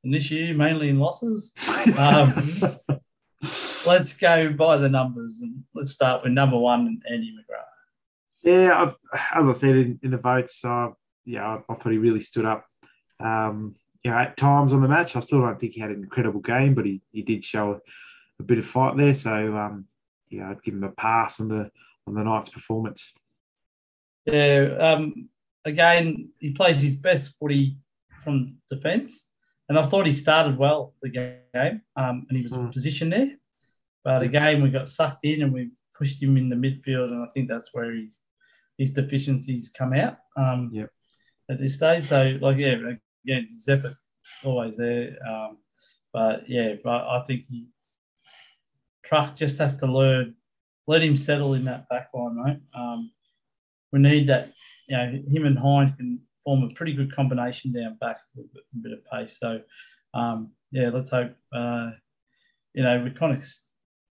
And this year, mainly in losses. *laughs* Um, let's go by the numbers and let's start with number one, Andy McGrath. Yeah, as I said in, in the votes, uh, yeah, I, I, thought he really stood up. Um, yeah, at times on the match, I still don't think he had an incredible game, but he, he did show a bit of fight there. So, um, yeah, I'd give him a pass on the on the night's performance. Yeah, um, again, he plays his best footy from defence, and I thought he started well the game, um, and he was mm. positioned there. But again, we got sucked in and we pushed him in the midfield, and I think that's where he, his deficiencies come out. Um, yep. At this stage, so like yeah, again, his effort always there. Um, but yeah, but I think he truck just has to learn, let him settle in that back line, right? Um, we need that. You know, him and Hind can form a pretty good combination down back with a bit of pace. So, um, yeah, let's hope. Uh, you know, we're kind of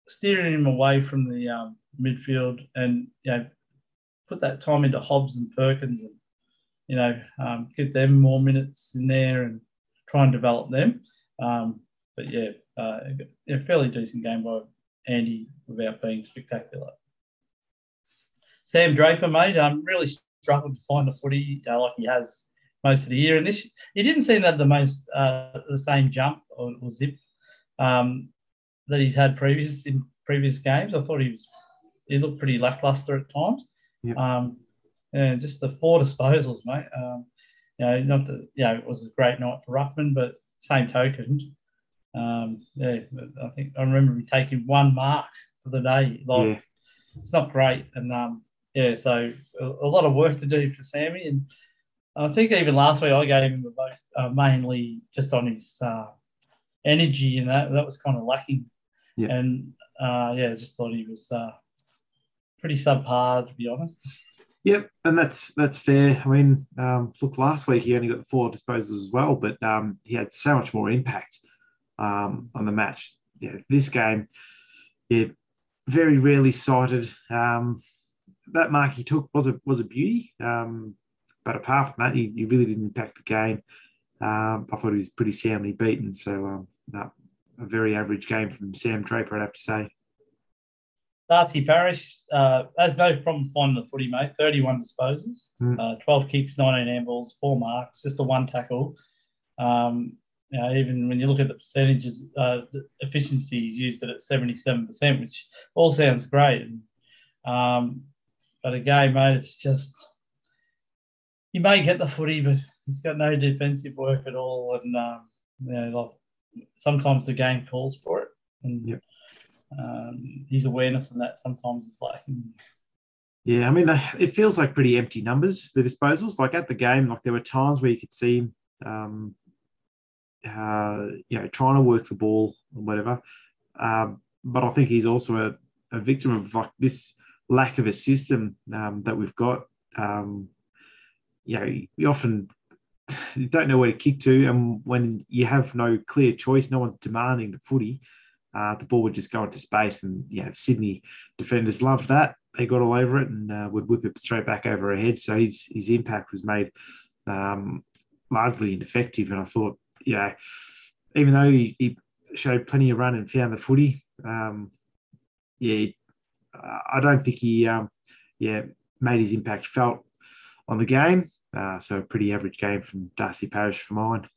steering him away from the um, midfield, and you know, put that time into Hobbs and Perkins, and you know, um, get them more minutes in there and try and develop them. Um, but yeah, uh, a fairly decent game by Andy without being spectacular. Sam Draper, mate, um, really struggled to find the footy uh, like he has most of the year. And this, he didn't seem to have the most uh, the same jump or, or zip um, that he's had previous in previous games. I thought he was he looked pretty lackluster at times. Yep. Um, and just the four disposals, mate. Um, you know, not that you know it was a great night for Ruckman, but same token, um, yeah, I think I remember him taking one mark for the day. Like yeah. it's not great, and um, yeah, so a, a, lot of work to do for Sammy. And I think even last week I gave him a vote uh, mainly just on his uh, energy, and that that was kind of lacking. Yeah. And uh, yeah, just thought he was uh, pretty subpar to be honest. *laughs* Yep, and that's that's fair. I mean, um, look, last week he only got four disposals as well, but um, he had so much more impact um, on the match. Yeah, this game, yeah, very rarely cited. Um, that mark he took was a was a beauty. Um, but apart from that, he, he, really didn't impact the game. Um, I thought he was pretty soundly beaten. So um, no, a very average game from Sam Draper, I'd have to say. Darcy Parish uh, has no problem finding the footy, mate. 31 disposals, mm. uh, 12 kicks, 19 handballs, four marks, just a one tackle. Um, you know, even when you look at the percentages, uh, the efficiency he's used it at 77%, which all sounds great. And, um, but again, mate, it's just he may get the footy, but he's got no defensive work at all, and um, you know, like sometimes the game calls for it, and yep. um, his awareness on that sometimes is like. Yeah, I mean, it feels like pretty empty numbers. The disposals, like at the game, like there were times where you could see him, um, uh, you know, trying to work the ball or whatever. Um, but I think he's also a, a, victim of like this lack of a system um, that we've got. Um, you know, you often *laughs* don't know where to kick to, and when you have no clear choice, no one's demanding the footy. Uh, the ball would just go into space, and yeah, Sydney defenders loved that. They got all over it and uh, would whip it straight back over our head. So his his impact was made um, largely ineffective. And I thought, yeah, even though he, he, showed plenty of run and found the footy, um, yeah, I don't think he, um, yeah, made his impact felt on the game. Uh, so a pretty average game from Darcy Parish for mine.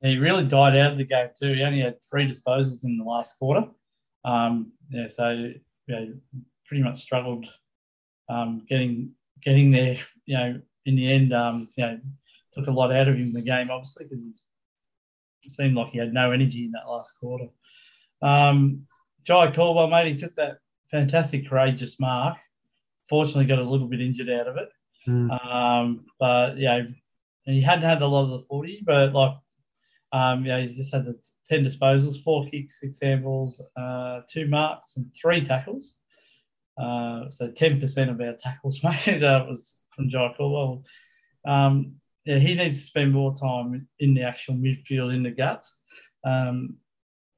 he really died out of the game too. He only had three disposals in the last quarter. Um, yeah, so yeah, pretty much struggled um, getting getting there. You know, in the end, um, you know, took a lot out of him in the game, obviously, because it seemed like he had no energy in that last quarter. Um, Jye Caldwell, mate, he took that fantastic, courageous mark. Fortunately, got a little bit injured out of it. Mm. Um, but yeah, he hadn't had a lot of the 40, but like, um, yeah, he just had the 10 disposals, four kicks, six handballs, uh, two marks, and three tackles. Uh, so 10% of our tackles *laughs* made uh, was from Jye Caldwell. Um, yeah, he needs to spend more time in the actual midfield in the guts. Um,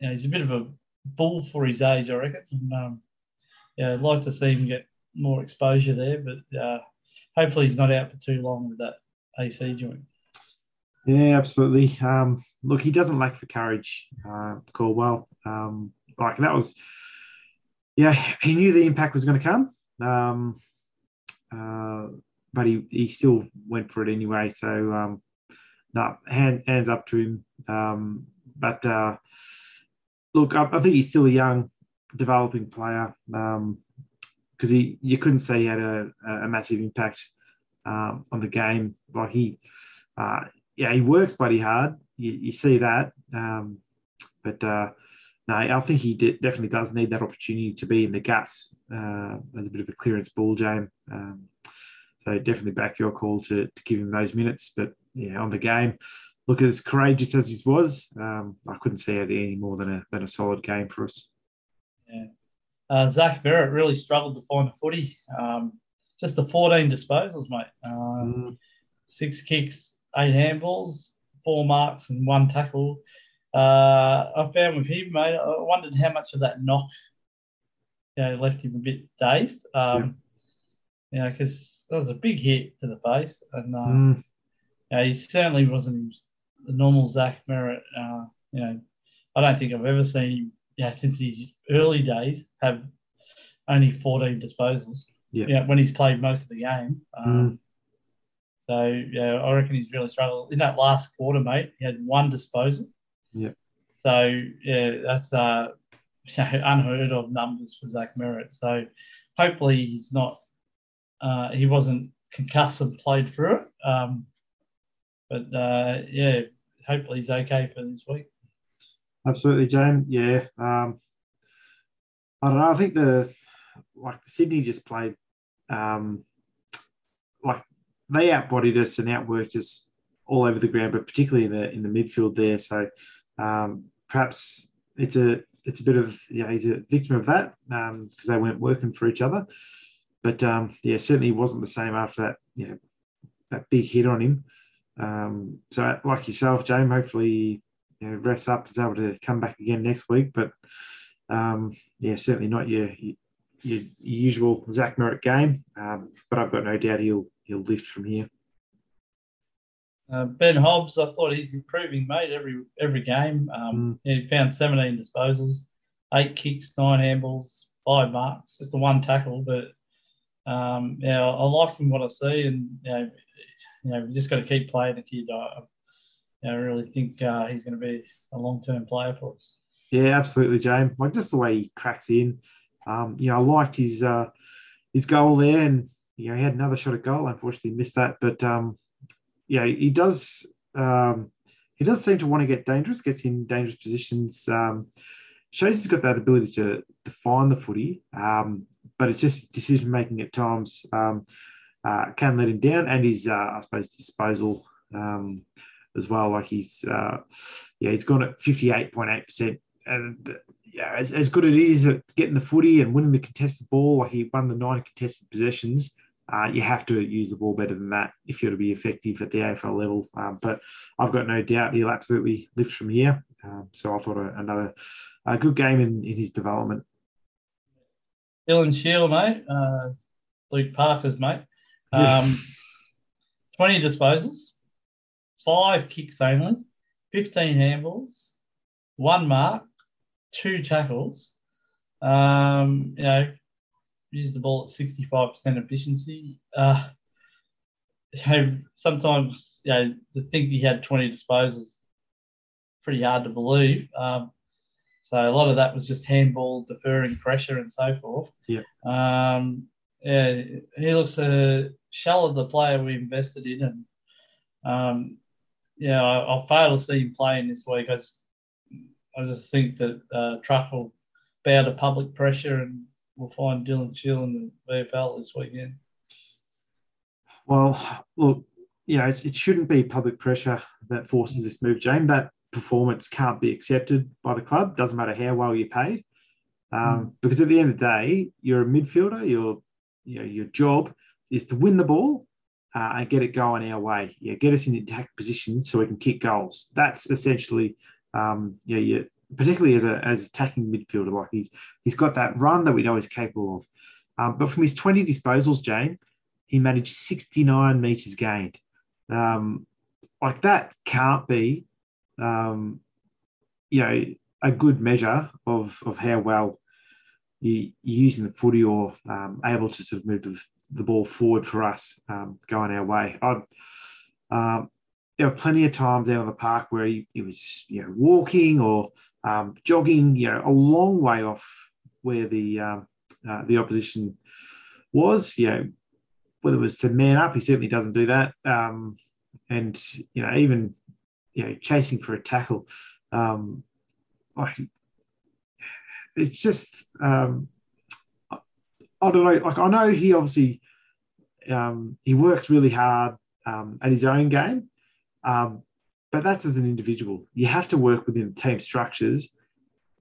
you know, he's a bit of a bull for his age, I reckon. And, um, yeah, I'd like to see him get more exposure there, but uh, hopefully he's not out for too long with that AC joint. Yeah, absolutely. Um, look, he doesn't lack for courage, uh, Caldwell. Um, like that was, yeah, he knew the impact was going to come. Um, uh, but he, he still went for it anyway. So, um, no, hand, hands up to him. Um, but uh, look, I, I, think he's still a young, developing player because um, he you couldn't say he had a, a massive impact um, on the game. Like he, uh, yeah, he works bloody hard. You, you see that, um, but uh, no, I think he definitely does need that opportunity to be in the guts uh, as a bit of a clearance ball game. Um, so definitely back your call to, to give him those minutes. But yeah, on the game, look as courageous as he was, um, I couldn't see it any more than a than a solid game for us. Yeah, uh, Zach Merrett really struggled to find the footy. Um, just the 14 disposals, mate. Uh, mm. Six kicks, eight handballs, four marks, and one tackle. Uh, I found with him, mate. I wondered how much of that knock, you know, left him a bit dazed. Um, yeah. You know, because that was a big hit to the face, and uh, mm. you know, he certainly wasn't the normal Zach Merrett. Uh, you know, I don't think I've ever seen him, you know, since his early days have only 14 disposals. Yeah. You know, when he's played most of the game. Um, mm. So yeah, I reckon he's really struggled in that last quarter, mate. He had one disposal. Yeah. So yeah, that's uh, *laughs* unheard of numbers for Zach Merrett. So hopefully he's not uh, he wasn't concussed and played through it. Um, but uh, yeah, hopefully he's okay for this week. Absolutely, James. Yeah. Um, I don't know. I think the like Sydney just played um, like they outbodied us and outworked us all over the ground, but particularly in the in the midfield there. So um, perhaps it's a it's a bit of yeah he's a victim of that because um, they weren't working for each other. But um, yeah, certainly wasn't the same after that. Yeah, that big hit on him. Um, so like yourself, James, hopefully you know, rests up and is able to come back again next week. But um, yeah, certainly not your, your, your usual Zach Merrett game. Um, but I've got no doubt he'll he'll lift from here. Uh, ben Hobbs, I thought he's improving, mate. Every every game, um, mm. he found 17 disposals, eight kicks, nine handballs, five marks, just the one tackle, but um, yeah, I like him what I see, and you know, you know, we just got to keep playing the kid. I, I really think uh, he's going to be a long term player for us. Yeah, absolutely, James. Like just the way he cracks in. Um, you know, I liked his uh, his goal there, and you know, he had another shot at goal. Unfortunately, missed that. But um, yeah, he does. Um, he does seem to want to get dangerous. Gets in dangerous positions. Um, shows he's got that ability to define the footy. Um, but it's just decision making at times um, uh, can let him down, and his uh, I suppose disposal um, as well. Like he's, uh, yeah, he's gone at 58.8%. And yeah, as, as good as it is at getting the footy and winning the contested ball, like he won the nine contested possessions, uh, you have to use the ball better than that if you're to be effective at the AFL level. Um, but I've got no doubt he'll absolutely lift from here. Um, so I thought a, another a good game in, in his development. Dylan Shiel, mate. Uh, Luke Parker's mate. Um, *laughs* 20 disposals, five kicks only, 15 handballs, one mark, two tackles. Um, you know, used the ball at 65% efficiency. Uh, you know, sometimes, you know, to think he had 20 disposals, pretty hard to believe. Um, so a lot of that was just handball, deferring pressure, and so forth. Yeah. Um, yeah, he looks a shell of the player we invested in, and um, yeah, I, will fail to see him playing this week. I just, I just think that uh, Truck will bow to public pressure, and we'll find Dylan Shiel in the VFL this weekend. Well, look, you know, it shouldn't be public pressure that forces this move, James. That performance can't be accepted by the club. Doesn't matter how well you're paid, um, mm. because at the end of the day, you're a midfielder. Your you know, your job is to win the ball uh, and get it going our way. Yeah, get us in attack position so we can kick goals. That's essentially, um, yeah, particularly as a as attacking midfielder. Like he's he's got that run that we know he's capable of. Um, but from his 20 disposals, Jane, he managed 69 meters gained. Um, like that can't be um, you know, a good measure of of how well you, are using the footy or um, able to sort of move the, the ball forward for us um, going our way. I, um, there were plenty of times out on the park where he, he was you know walking or um, jogging, you know, a long way off where the um, uh, the opposition was. You know, whether it was to man up, he certainly doesn't do that. Um, and you know, even you know, chasing for a tackle. Um, it's just, um, I don't know. Like, I know he obviously um, he works really hard um, at his own game, um, but that's as an individual. You have to work within team structures,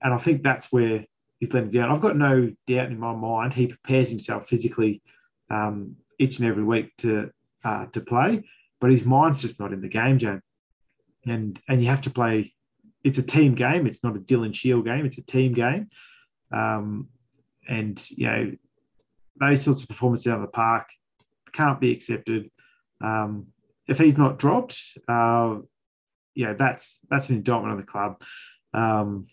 and I think that's where he's letting down. I've got no doubt in my mind he prepares himself physically um, each and every week to uh, to play, but his mind's just not in the game, James and and you have to play. It's a team game. It's not a Dylan Shiel game. It's a team game, um, and you know those sorts of performances out of the park can't be accepted. Um, if he's not dropped, uh, yeah, that's that's an indictment on the club, because um,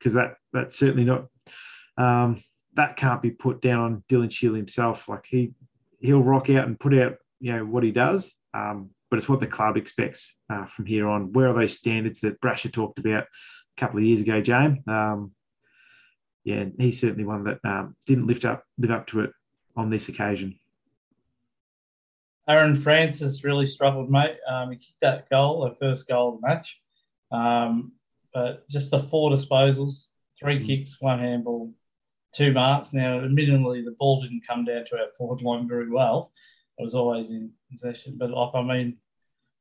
that that's certainly not um, that can't be put down on Dylan Shiel himself. Like he he'll rock out and put out you know what he does, um, but it's what the club expects uh, from here on. Where are those standards that Brasher talked about a couple of years ago, James? Um, yeah, he's certainly one that um, didn't lift up live up to it on this occasion. Aaron Francis really struggled, mate. Um, he kicked that goal, the first goal of the match. Um, but just the four disposals, three mm. kicks, one handball, two marks. Now, admittedly, the ball didn't come down to our forward line very well. It was always in possession. But like I mean,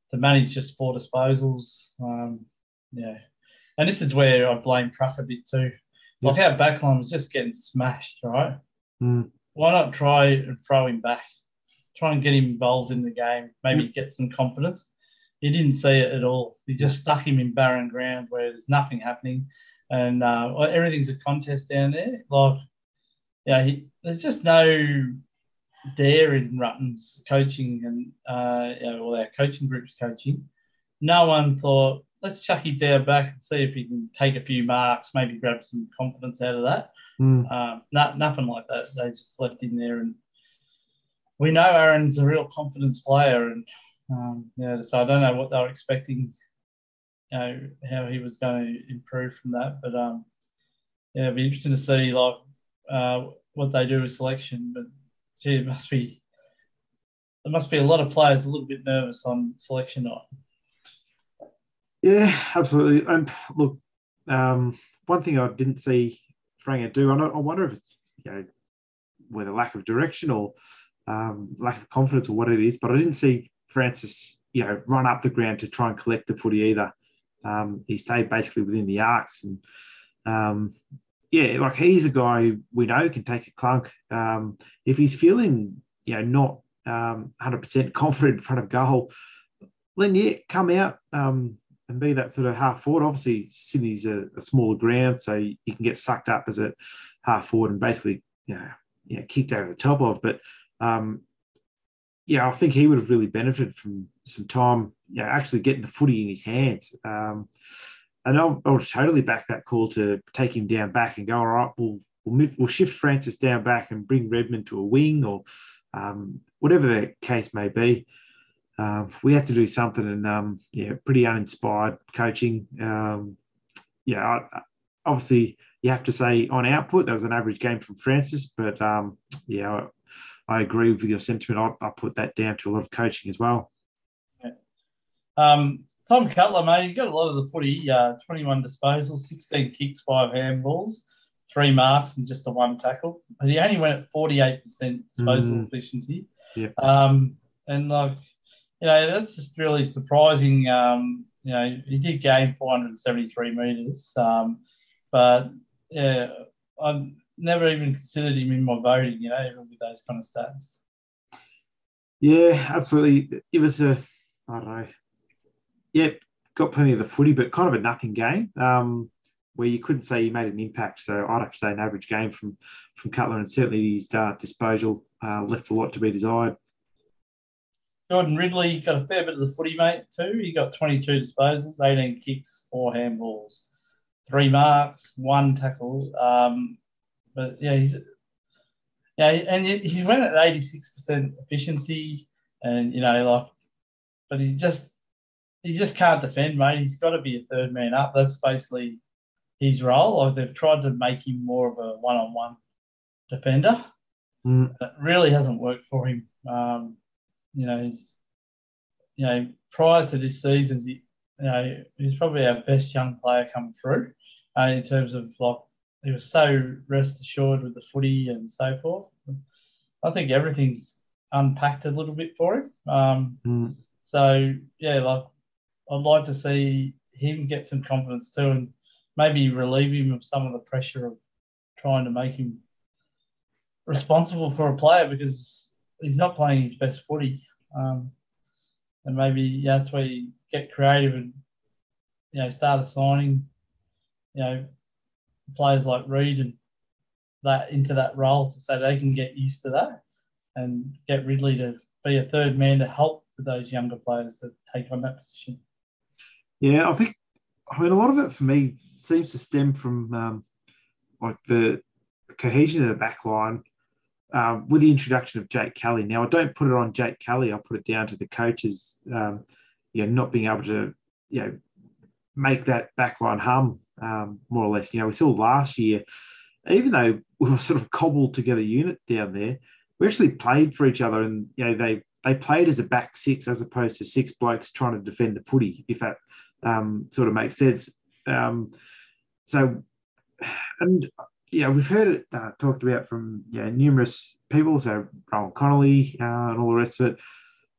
to manage just four disposals, um, yeah. And this is where I blame Truck a bit too. Like our backline was just getting smashed, right? Mm. Why not try and throw him back? Try and get him involved in the game. Maybe mm. get some confidence. He didn't see it at all. He just stuck him in barren ground where there's nothing happening, and uh, everything's a contest down there. Like, yeah, he, there's just no there in Rutten's coaching and uh, you know, all our coaching groups coaching, no one thought, let's chuck him down back and see if he can take a few marks, maybe grab some confidence out of that. Mm. Um, not, nothing like that. They just left him there. And we know Aaron's a real confidence player. And um, yeah, so I don't know what they were expecting, you know, how he was going to improve from that. But um, yeah, it'd be interesting to see like uh, what they do with selection. But gee, it must be there must be a lot of players a little bit nervous on selection night. Yeah, absolutely. And look, um, one thing I didn't see Franga do, I, I wonder if it's you know whether lack of direction or um, lack of confidence or what it is, but I didn't see Francis, you know, run up the ground to try and collect the footy either. Um, he stayed basically within the arcs, and um, yeah, like he's a guy we know can take a clunk. Um, if he's feeling, you know, not um, 100% *laughs* confident in front of goal, then yeah, come out um, and be that sort of half forward. Obviously, Sydney's a, a, smaller ground, so you can get sucked up as a half forward and basically, you know, you know kicked over the top of. But um, yeah, I think he would have really benefited from some time, know, actually getting the footy in his hands. Um, and I'll, I'll, totally back that call to take him down back and go, all right, we'll, we'll, move, we'll shift Francis down back and bring Redman to a wing or um, whatever the case may be. Uh, we had to do something and, um, yeah, pretty uninspired coaching. Um, yeah, obviously you have to say on output, that was an average game from Francis, but um, yeah, I, agree with your sentiment. I, I, put that down to a lot of coaching as well. Yeah. Um, Tom Cutler, mate, he got a lot of the footy, uh, 21 disposals, 16 kicks, five handballs, three marks, and just a one tackle. But he only went at 48% disposal mm. efficiency. Yeah. Um, and like, you know, that's just really surprising. Um, you know, he did gain 473 metres. Um, but yeah, I've never even considered him in my voting, you know, even with those kind of stats. Yeah, absolutely. It was a, I don't know, yeah, got plenty of the footy, but kind of a nothing game um, where you couldn't say he made an impact. So I'd have to say an average game from from Cutler, and certainly his uh, disposal uh, left a lot to be desired. Jordan Ridley got a fair bit of the footy, mate, too. He got 22 disposals, 18 kicks, four handballs, three marks, one tackle. Um, but yeah, he's yeah, and he went at 86% efficiency, and you know, like, but he just he just can't defend, mate. He's got to be a third man up. That's basically his role. Like they've tried to make him more of a one-on-one defender. Mm. It really hasn't worked for him. Um, you know, he's, you know, prior to this season, he, you know, he's probably our best young player coming through uh, in terms of like he was so rest assured with the footy and so forth. I think everything's unpacked a little bit for him. Um, mm. So yeah, like I'd like to see him get some confidence too, and maybe relieve him of some of the pressure of trying to make him responsible for a player because he's not playing his best footy. Um, and maybe yeah, that's where you get creative and you know start assigning you know players like Reid and that into that role so they can get used to that and get Ridley to be a third man to help those younger players to take on that position. Yeah, I think I mean a lot of it for me seems to stem from um, like the cohesion of the back line um, with the introduction of Jake Kelly. Now I don't put it on Jake Kelly. I put it down to the coaches, um, you know, not being able to, you know, make that back line hum um, more or less. You know, we saw last year, even though we were sort of cobbled together unit down there, we actually played for each other, and you know they they played as a back six as opposed to six blokes trying to defend the footy. If that um, sort of makes sense. Um, so, and yeah, we've heard it uh, talked about from yeah numerous people. So Rohan Connolly uh, and all the rest of it.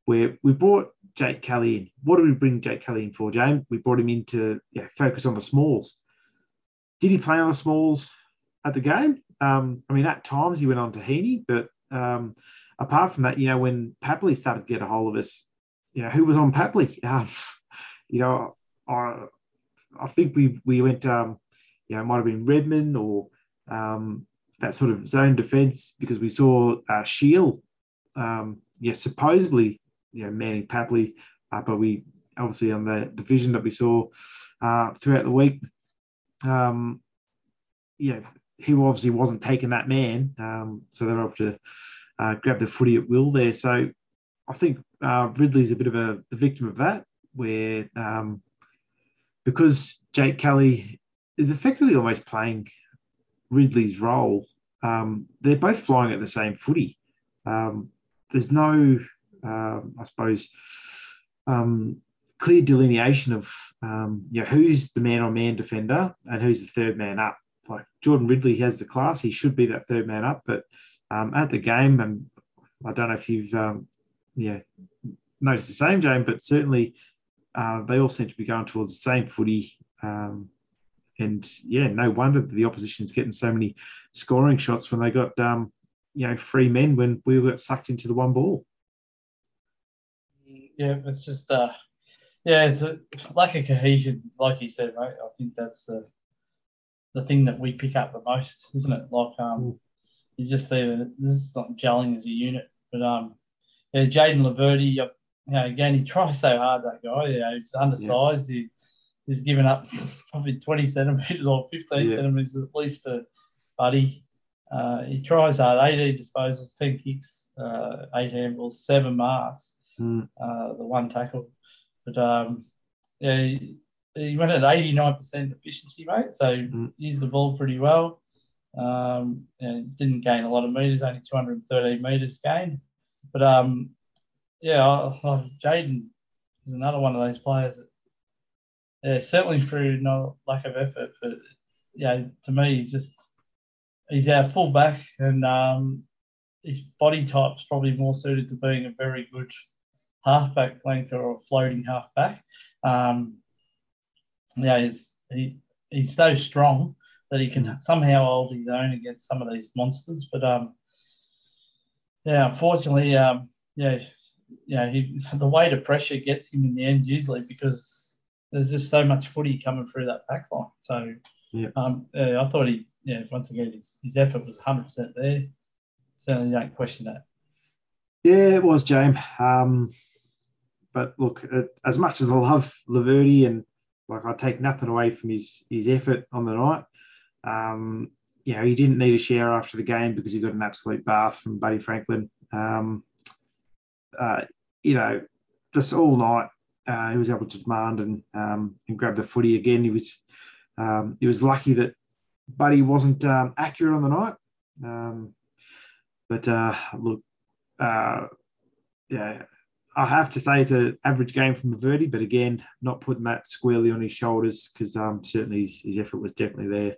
Where we brought Jake Kelly in. What did we bring Jake Kelly in for, James? We brought him in to yeah, focus on the smalls. Did he play on the smalls at the game? Um, I mean, at times he went on to Heeney, but um, apart from that, you know, when Papley started to get a hold of us, you know, who was on Papley? *laughs* Um, you know, I, I think we we went, um, you know, it might have been Redman or um, that sort of zone defence because we saw uh, Shiel, um, yeah, supposedly, you know, Manny Papley, uh, but we obviously on the, the vision that we saw uh, throughout the week, um, yeah, he obviously wasn't taking that man, um, so they were able to uh, grab the footy at will there. So I think uh, Ridley's a bit of a, a victim of that, where um, because Jake Kelly is effectively almost playing Ridley's role, um, they're both flying at the same footy. Um, there's no, um, I suppose, um, clear delineation of um, you know, who's the man-on-man defender and who's the third man up. Like Jordan Ridley has the class; he should be that third man up. But um, at the game, and I don't know if you've yeah notice the same, James, but certainly uh, they all seem to be going towards the same footy. Um, and yeah, no wonder that the opposition's getting so many scoring shots when they got um, you know free men when we got sucked into the one ball. Yeah, it's just uh, yeah, the lack of cohesion, like you said, mate. I think that's the the thing that we pick up the most, isn't it? Like um, mm. you just see that this is not gelling as a unit. But um, yeah, Jayden Laverty, you know, again, he tries so hard. That guy, you know, he's undersized. Yeah. He, he's given up *laughs* probably 20 centimetres or 15 yeah. centimetres at least to Buddy. Uh, he tries hard, 18 disposals, 10 kicks, uh, 8 handballs, 7 marks, mm. uh, the one tackle. But um, yeah, he, he, went at 89% efficiency, mate. So mm. used the ball pretty well. Um, and didn't gain a lot of metres, only 213 metres gained. But um, yeah, Jayden is another one of those players that yeah, certainly through no lack of effort, but yeah, to me, he's just he's our fullback, and um, his body type's probably more suited to being a very good halfback flanker or floating halfback. Um, yeah, he's, he he's so strong that he can somehow hold his own against some of these monsters. But um, yeah, unfortunately, um, yeah, yeah, he the weight of pressure gets him in the end usually because there's just so much footy coming through that back line. So yeah. um, yeah, I thought he, yeah, once again, his, his effort was 100% there. Certainly don't question that. Yeah, it was, James. Um, but look, as much as I love Laverty and like I take nothing away from his his effort on the night, um, you know, he didn't need a share after the game because he got an absolute bath from Buddy Franklin. Um, uh, you know, just all night, uh, he was able to demand and um, and grab the footy again. He was um, he was lucky that Buddy wasn't um, accurate on the night. Um, but uh, look, uh, yeah, I have to say it's an average game from Laverty, but again, not putting that squarely on his shoulders because um, certainly his, his, effort was definitely there.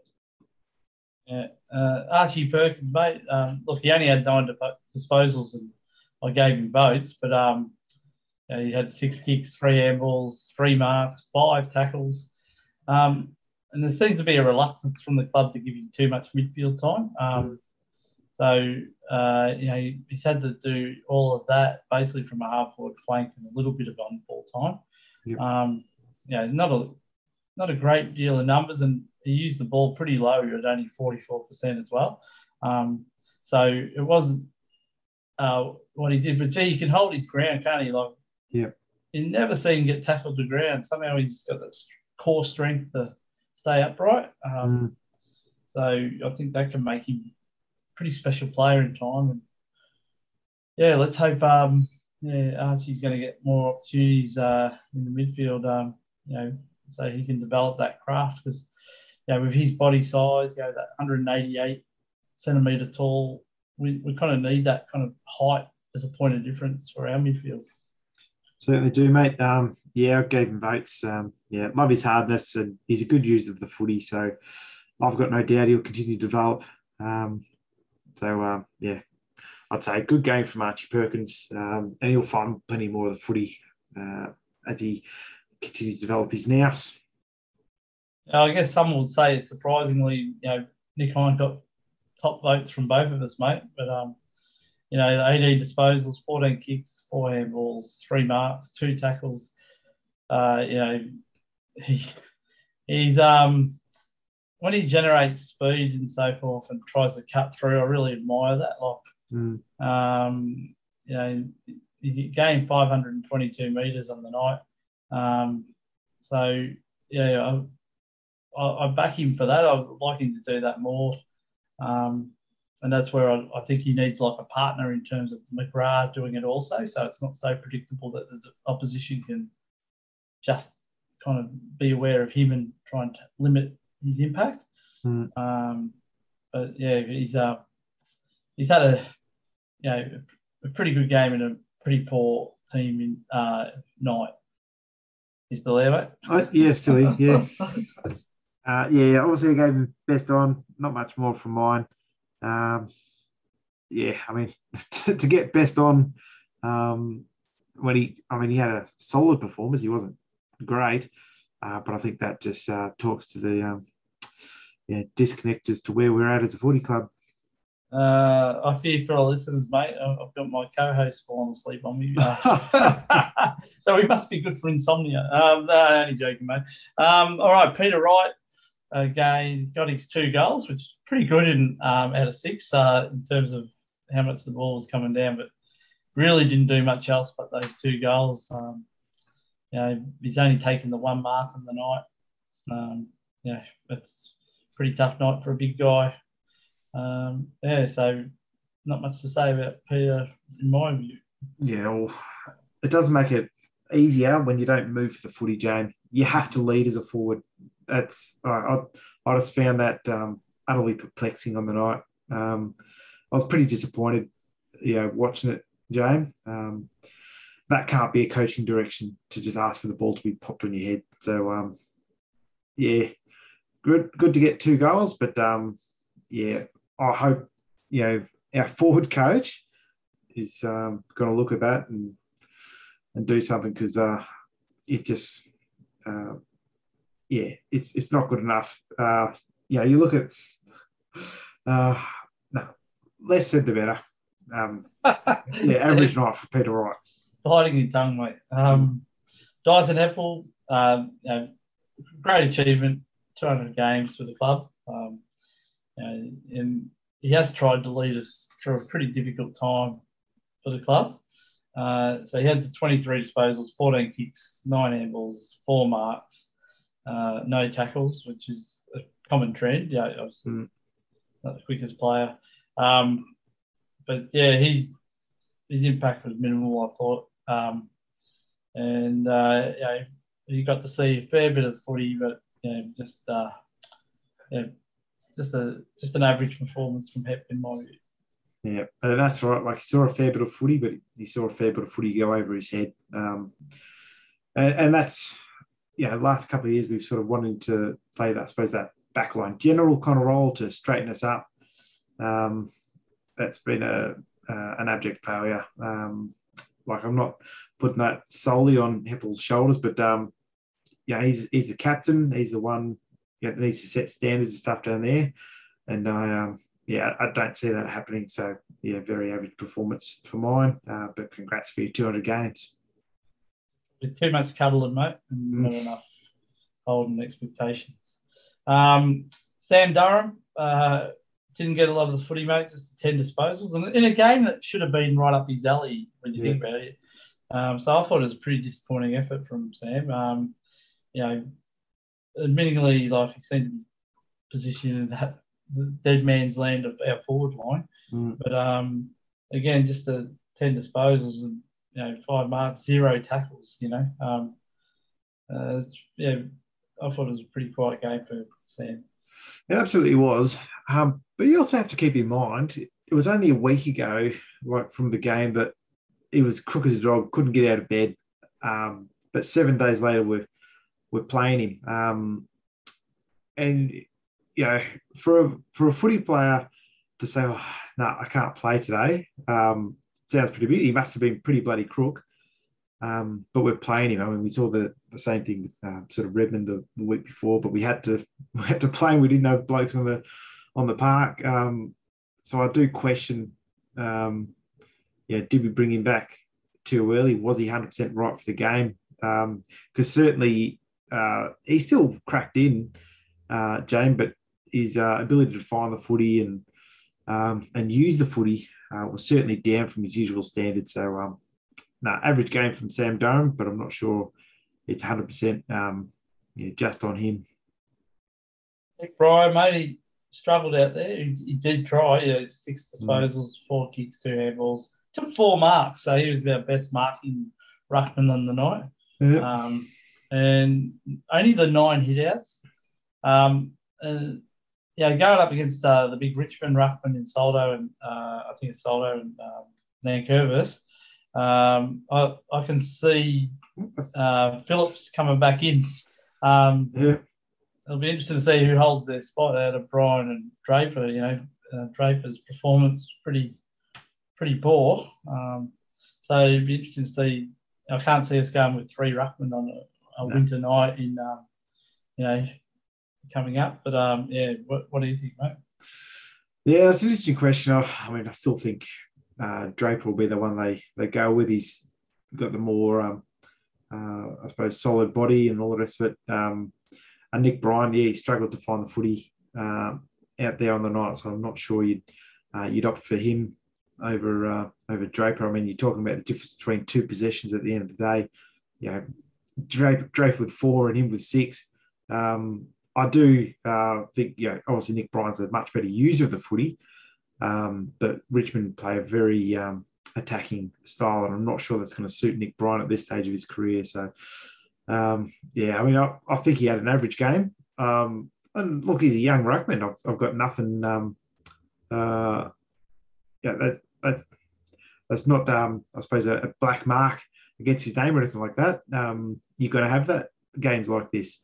Yeah, uh, Archie Perkins, mate. Um, look, he only had nine disposals, and I gave him votes, but um, he had six kicks, three handballs, three marks, five tackles. Um, and there seems to be a reluctance from the club to give him too much midfield time. Um, so, uh, you know, he's had to do all of that basically from a half forward flank and a little bit of on ball time. Yep. Um, you know, not a, not a great deal of numbers, and he used the ball pretty low at only 44% as well. Um, so it wasn't uh, what he did, but gee, he can hold his ground, can't he? Like yeah. You never see him get tackled to ground. Somehow he's got that core strength to stay upright. Um, mm. So I think that can make him pretty special player in time. And yeah, let's hope um, yeah, Archie's going to get more opportunities uh, in the midfield. Um, you know, so he can develop that craft because, you know, with his body size, you know, that 188 centimetre tall, we, we kind of need that kind of height as a point of difference for our midfield. Certainly do, mate. Um, yeah, I gave him votes. Um, yeah, love his hardness, and he's a good user of the footy. So I've got no doubt he'll continue to develop. Um, so um, yeah, I'd say a good game from Archie Perkins, um, and he'll find plenty more of the footy uh, as he continues to develop his nous. I guess some would say surprisingly, you know, Nick Hind got top votes from both of us, mate. But um, you know, 18 disposals, 14 kicks, four handballs, three marks, two tackles. Uh, you know, *laughs* he, he's um when he generates speed and so forth and tries to cut through, I really admire that. Like, mm. um, you know, he gained 522 meters on the night. Um, so yeah, I, I, I back him for that. I'd like him to do that more. Um, and that's where I, I, think he needs like a partner in terms of McGrath doing it also. So it's not so predictable that the opposition can just kind of be aware of him and try and limit his impact. Mm. Um, but yeah, he's uh, he's had a you know a pretty good game in a pretty poor team in uh, night. He's still there, mate? Oh, yeah, still here. Yeah. *laughs* uh, yeah, obviously I gave him best on. Not much more from mine. Um, yeah, I mean, *laughs* to, to, get best on, um, when he, I mean, he had a solid performance. He wasn't great, uh, but I think that just uh, talks to the um, yeah, disconnect as to where we're at as a footy club. Uh, I fear for our listeners, mate. I've got my co-host falling asleep on me, *laughs* *laughs* so we must be good for insomnia. Um, no, only joking, mate. Um, all right, Peter Wright again got his two goals, which is pretty good in um, out of six uh, in terms of how much the ball was coming down, but really didn't do much else but those two goals. Um, you know, he's only taken the one mark in the night. Um, yeah, it's pretty tough night for a big guy. Um, yeah, so not much to say about Peter in my view. Yeah, well, it does make it easier when you don't move for the footy, Jane. You have to lead as a forward. That's I, I just found that um, utterly perplexing on the night. Um, I was pretty disappointed, you know, watching it, Jane. Um, that can't be a coaching direction to just ask for the ball to be popped on your head. So, um, yeah, good, good to get two goals, but um, yeah, I hope you know our *laughs* forward coach is um, going to look at that and and do something because uh, it just uh, yeah, it's it's not good enough. Uh, yeah, you look at *sighs* uh, no, less said the better. Um, *laughs* yeah, average night for Peter Wright. Hiding your tongue, mate. Um, Dyson Heppell, um, you know, great achievement, 200 games for the club. Um, you and he has tried to lead us through a pretty difficult time for the club. Uh, so he had the 23 disposals, 14 kicks, nine handballs, four marks, uh, no tackles, which is a common trend. Yeah, obviously mm. not the quickest player. Um, but yeah, he his impact was minimal, I thought. Um, and uh, yeah, he got to see a fair bit of footy, but you know, just uh, just a just an average performance from Hep in my view. Yeah, and that's right. Like he saw a fair bit of footy, but he saw a fair bit of footy go over his head. Um, and, and that's yeah, last couple of years we've sort of wanted to play that, I suppose that backline general kind of role to straighten us up. Um, that's been a uh, an abject failure. Um, like I'm not putting that solely on Heppell's shoulders, but um, yeah, he's he's the captain. He's the one yeah, that needs to set standards and stuff down there. And I um, yeah, I don't see that happening. So yeah, very average performance for mine. Uh, but congrats for your 200 games. With too much cuddling, mate, and mm. not enough holding expectations. Um, Sam Durham uh, didn't get a lot of the footy, mate, just 10 disposals. And in a game that should have been right up his alley when you yeah. think about it. Um, so I thought it was a pretty disappointing effort from Sam. Um, you know, admittingly, like he seemed to be positioned in that dead man's land of our forward line. Mm. But um, again, just the 10 disposals and, you know, five marks, zero tackles, you know. Um, uh, yeah, I thought it was a pretty quiet game for Sam. It absolutely was. Um, but you also have to keep in mind, it was only a week ago, right from the game, that he was crook as a dog, couldn't get out of bed. Um, but seven days later, we're we're playing him. Um, and you know, for a for a footy player to say, "Oh, no, I can't play today," um, sounds pretty big. He must have been pretty bloody crook. Um, but we're playing him. I mean, we saw the, the same thing with uh, sort of Redman the, the, week before, but we had to *laughs* we had to play. We didn't have blokes on the on the park. Um, so I do question, um, yeah, did we bring him back too early? Was he 100% right for the game? Because um, certainly uh, he still cracked in, uh, Jane, but his uh, ability to find the footy and um, and use the footy uh, was certainly down from his usual standard. So, um, no, average game from Sam Durham, but I'm not sure it's 100% um, yeah, just on him. Nick Bryan, mate, he struggled out there. He, he did try, you know, six mm. disposals, mm. four kicks, two handballs, took four marks. So he was our best marking ruckman on the night. Yep. Um, and only the nine hitouts. Um, and yeah, going up against uh, the big Richmond ruckman in Soldo and uh, I think it's Soldo and um, Nankervis, um, I, I can see uh, Phillips coming back in. Um, yeah. It'll be interesting to see who holds their spot out of Bryan and Draper. You know, uh, Draper's performance pretty pretty poor. Um, so it'd be interesting to see I can't see us going with three ruckmen on a, a no. winter night in, um, you know, coming up. But um, yeah, what, what do you think, mate? Yeah, it's an interesting question. I mean, I still think uh, Draper will be the one they they go with. He's got the more, um, uh, I suppose, solid body and all the rest of it. Um, and Nick Bryan, yeah, he struggled to find the footy uh, out there on the night, so I'm not sure you'd uh, you'd opt for him over uh, over Draper. I mean, you're talking about the difference between two possessions at the end of the day. You know, Draper, Draper with four and him with six. Um, I do uh, think, you know, obviously Nick Bryan's a much better user of the footy, um, but Richmond play a very um, attacking style, and I'm not sure that's going to suit Nick Bryan at this stage of his career. So, um, yeah, I mean, I, I, think he had an average game. Um, and look, he's a young ruckman. I've, I've got nothing. Um, uh, yeah, that, that's that's not, I suppose, a, a, black mark against his name or anything like that. you've got to have that games like this.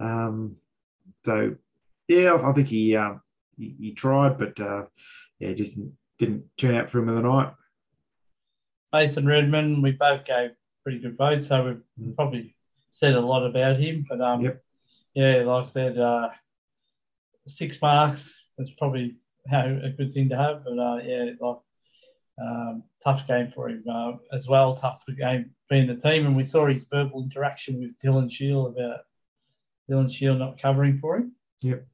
Um, so yeah, I, think he, uh, he, he tried, but uh, yeah, just didn't turn out for him in the night. Mason Redman, we both gave pretty good votes, so we've mm. probably said a lot about him. But um, yep. yeah, like I said, uh, six marks is probably a good thing to have. But uh, yeah, like um, tough game for him uh, as well. Tough game being the team, and we saw his verbal interaction with Dylan Shiel about Dylan Shiel not covering for him. Yep.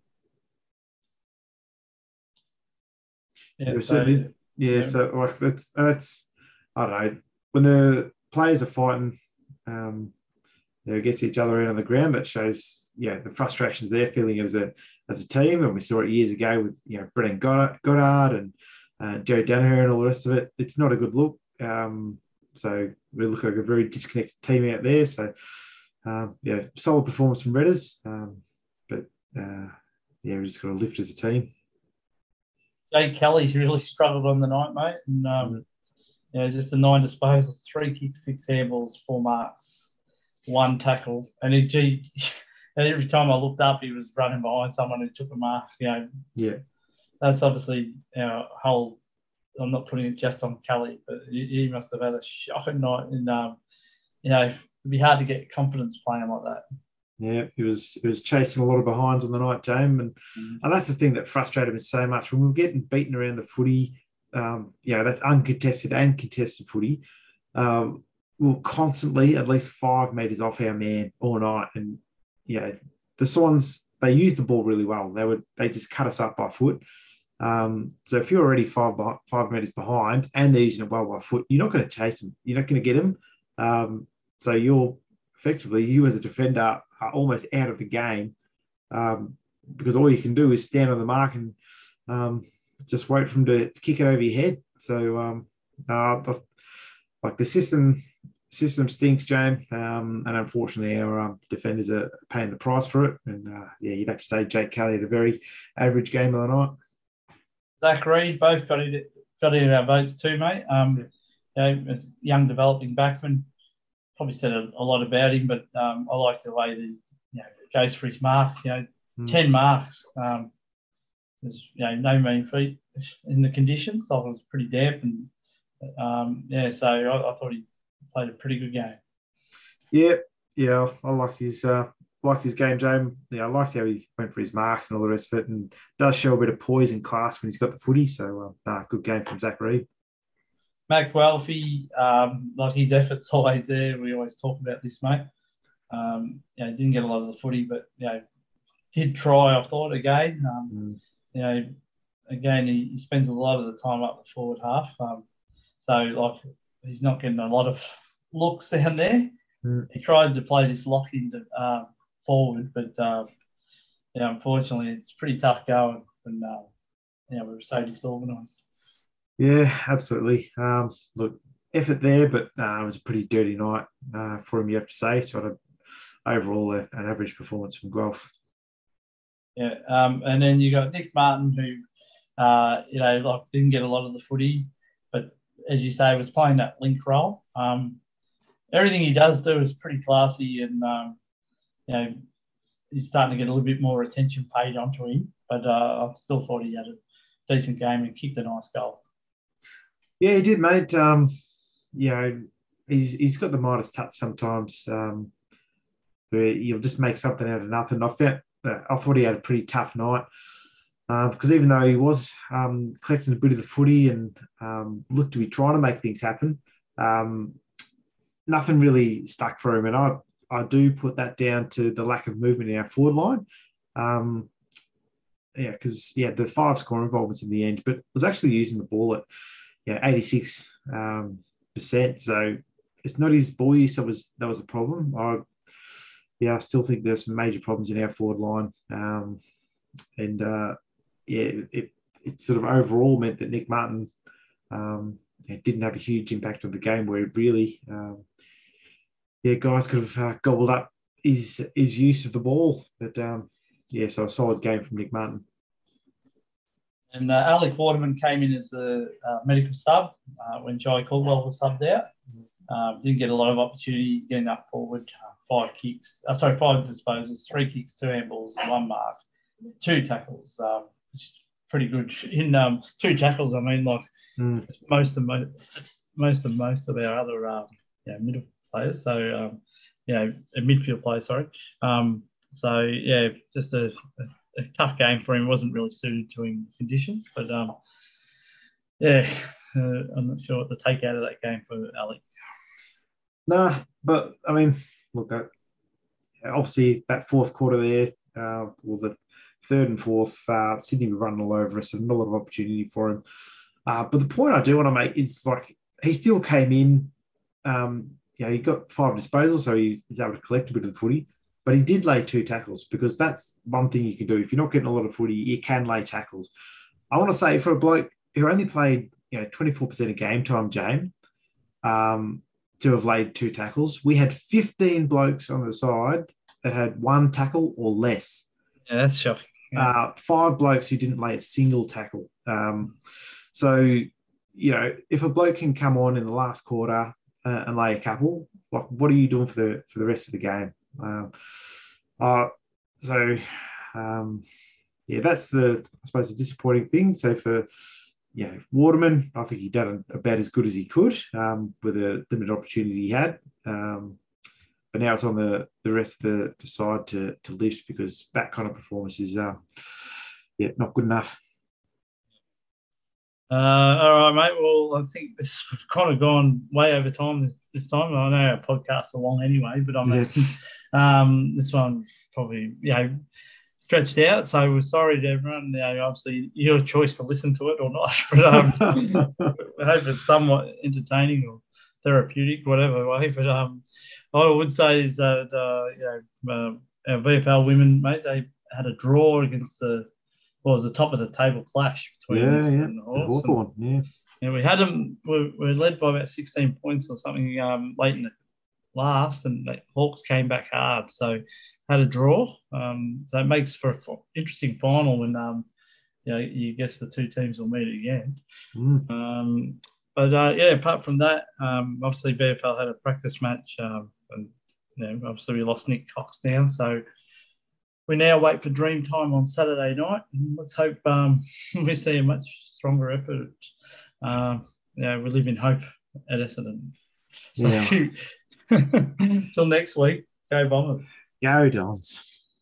Yeah, so, yeah, yeah, so like that's that's I don't know when the players are fighting, um, you know, against each other out on the ground. That shows yeah the frustrations they're feeling as a as a team, and we saw it years ago with you know Brendan Goddard and uh, Joe Daniher and all the rest of it. It's not a good look. Um, so we look like a very disconnected team out there. So um, yeah, solid performance from Redders, um, but uh, yeah, we just got to lift as a team. Jake Kelly's really struggled on the night, mate, and um, yeah, just the nine disposals, three kicks, six handballs, four marks, one tackle, and gee, *laughs* and every time I looked up, he was running behind someone who took a mark. You know, yeah, that's obviously you know, whole. I'm not putting it just on Kelly, but he, he must have had a shocking night, and um, you know, it'd be hard to get confidence playing like that. Yeah, he was he was chasing a lot of behinds on the night, James, and mm. and that's the thing that frustrated me so much when we were getting beaten around the footy. Um, yeah, that's uncontested and contested footy. Um, we were constantly at least five meters off our man all night, and yeah, the Swans they used the ball really well. They would they just cut us up by foot. Um, so if you're already five five meters behind and they're using a well by foot, you're not going to chase them. You're not going to get them. Um, so you're effectively, you as a defender are almost out of the game um, because all you can do is stand on the mark and um, just wait for them to kick it over your head. So, uh, the, like the system, system stinks, James, um, and unfortunately, our defenders are paying the price for it. And uh, yeah, you'd have to say Jake Kelly had a very average game of the night. Zach Reid both got it, got in our votes too, mate. Um, you know, as young developing backman, probably said a, a lot about him, but um, I like the way that you know goes for his marks. You know, mm. ten marks. Um, there's you know no mean feat in the conditions. So it was pretty damp, and um, yeah, so I, I, thought he played a pretty good game. Yeah, yeah, I like his uh, liked his game, James. Yeah, I liked how he went for his marks and all the rest of it, and does show a bit of poise and class when he's got the footy. So, uh, nah, good game from Zach Reid. Matt Guelfi, um, like his efforts always there. We always talk about this, mate. Um, you know, didn't get a lot of the footy, but you know, did try. I thought again. Um, mm. You know, again, he, he, spends a lot of the time up the forward half. Um, so like, he's not getting a lot of looks down there. Mm. He tried to play this lock into uh, forward, but uh, yeah, unfortunately, it's pretty tough going when uh, you know, we're so disorganised. Yeah, absolutely. Um, look, effort there, but uh, it was a pretty dirty night uh, for him, you have to say. Sort of overall, an average performance from Guelfi. Yeah, um, and then you got Nic Martin, who, uh, you know, like didn't get a lot of the footy, but as you say, was playing that link role. Um, everything he does do is pretty classy, and um, you know, he's starting to get a little bit more attention paid onto him. But uh, I still thought he had a decent game and kicked a nice goal. Yeah, he did, mate. Um, you know, he's he's got the Midas touch sometimes. Um, where he'll just make something out of nothing. I felt I thought he had a pretty tough night uh, because even though he was um, collecting a bit of the footy and um, looked to be trying to make things happen, um, nothing really stuck for him. And I I do put that down to the lack of movement in our forward line. Um, yeah, because yeah, the five score involvements in the end, but was actually using the ball at yeah 86 um, percent. So it's not his ball use that was that was a problem. I yeah, I still think there's some major problems in our forward line, um, and uh, yeah, it, it sort of overall meant that Nic Martin um, didn't have a huge impact on the game where it really um, yeah, guys could have uh, gobbled up his his use of the ball. But um, yeah, so a solid game from Nic Martin. And uh, Alec Waterman came in as a uh, medical sub uh, when Jye Caldwell was subbed out. Um, didn't get a lot of opportunity getting up forward. Uh, five kicks, uh, sorry, five disposals, three kicks, two handballs, one mark, two tackles. Um, pretty good *laughs* in um, two tackles. I mean, like mm. most of most, most of most of our other um, yeah, middle players. So um, yeah, a midfield player. Sorry. Um, so yeah, just a, a, tough game for him. wasn't really suited to him conditions, but um, yeah, uh, I'm not sure what the take out of that game for Alec. Nah, but I mean, look, at obviously that fourth quarter there, uh, the third and fourth, uh, Sydney were running all over us, and not a lot of opportunity for him. Uh, but the point I do want to make is like he still came in. Um, you know, he got five disposals, so he was able to collect a bit of the footy. But he did lay two tackles because that's one thing you can do. If you're not getting a lot of footy, you can lay tackles. I want to say for a bloke who only played, you know, 24% of game time, James, um, to have laid two tackles, we had 15 blokes on the side that had one tackle or less. Yeah, that's shocking. Yeah. Uh, five blokes who didn't lay a single tackle. Um, so, you know, if a bloke can come on in the last quarter uh, and lay a couple, like what are you doing for the for the rest of the game? Um, uh, so, um, yeah, that's the I suppose the disappointing thing. So for yeah, Waterman, I think he done about as good as he could um, with a limited opportunity he had. Um, but now it's on the, the rest of the, the side to, to lift because that kind of performance is uh, yeah not good enough. Uh, all right, mate. Well, I think this has kind of gone way over time this time. I know our podcasts are long anyway, but I'm yeah. *laughs* um, this one probably you know stretched out. So we're sorry to everyone. You know, obviously, your choice to listen to it or not. *laughs* But um, *laughs* I hope it's somewhat entertaining or therapeutic, whatever way. But um, all I would say is that uh, you know uh, our VFL women, mate, they had a draw against the well, was the top of the table clash between yeah, yeah. and Hawthorn. Yeah. Yeah, we had them. We're, we're, led by about 16 points or something um, late in the last, and the Hawks came back hard. So had a draw. Um, so it makes for an interesting final when um, you know, you guess the two teams will meet again. Mm. Um, but uh, yeah, apart from that, um, obviously VFL had a practice match, um, and you know, obviously we lost Nik Cox now, so we now wait for Dream Time on Saturday night. And let's hope um, *laughs* we see a much stronger effort. Uh, yeah, we live in hope at Essendon. So, yeah. *laughs* Until next week, go Bombers. Go Dons.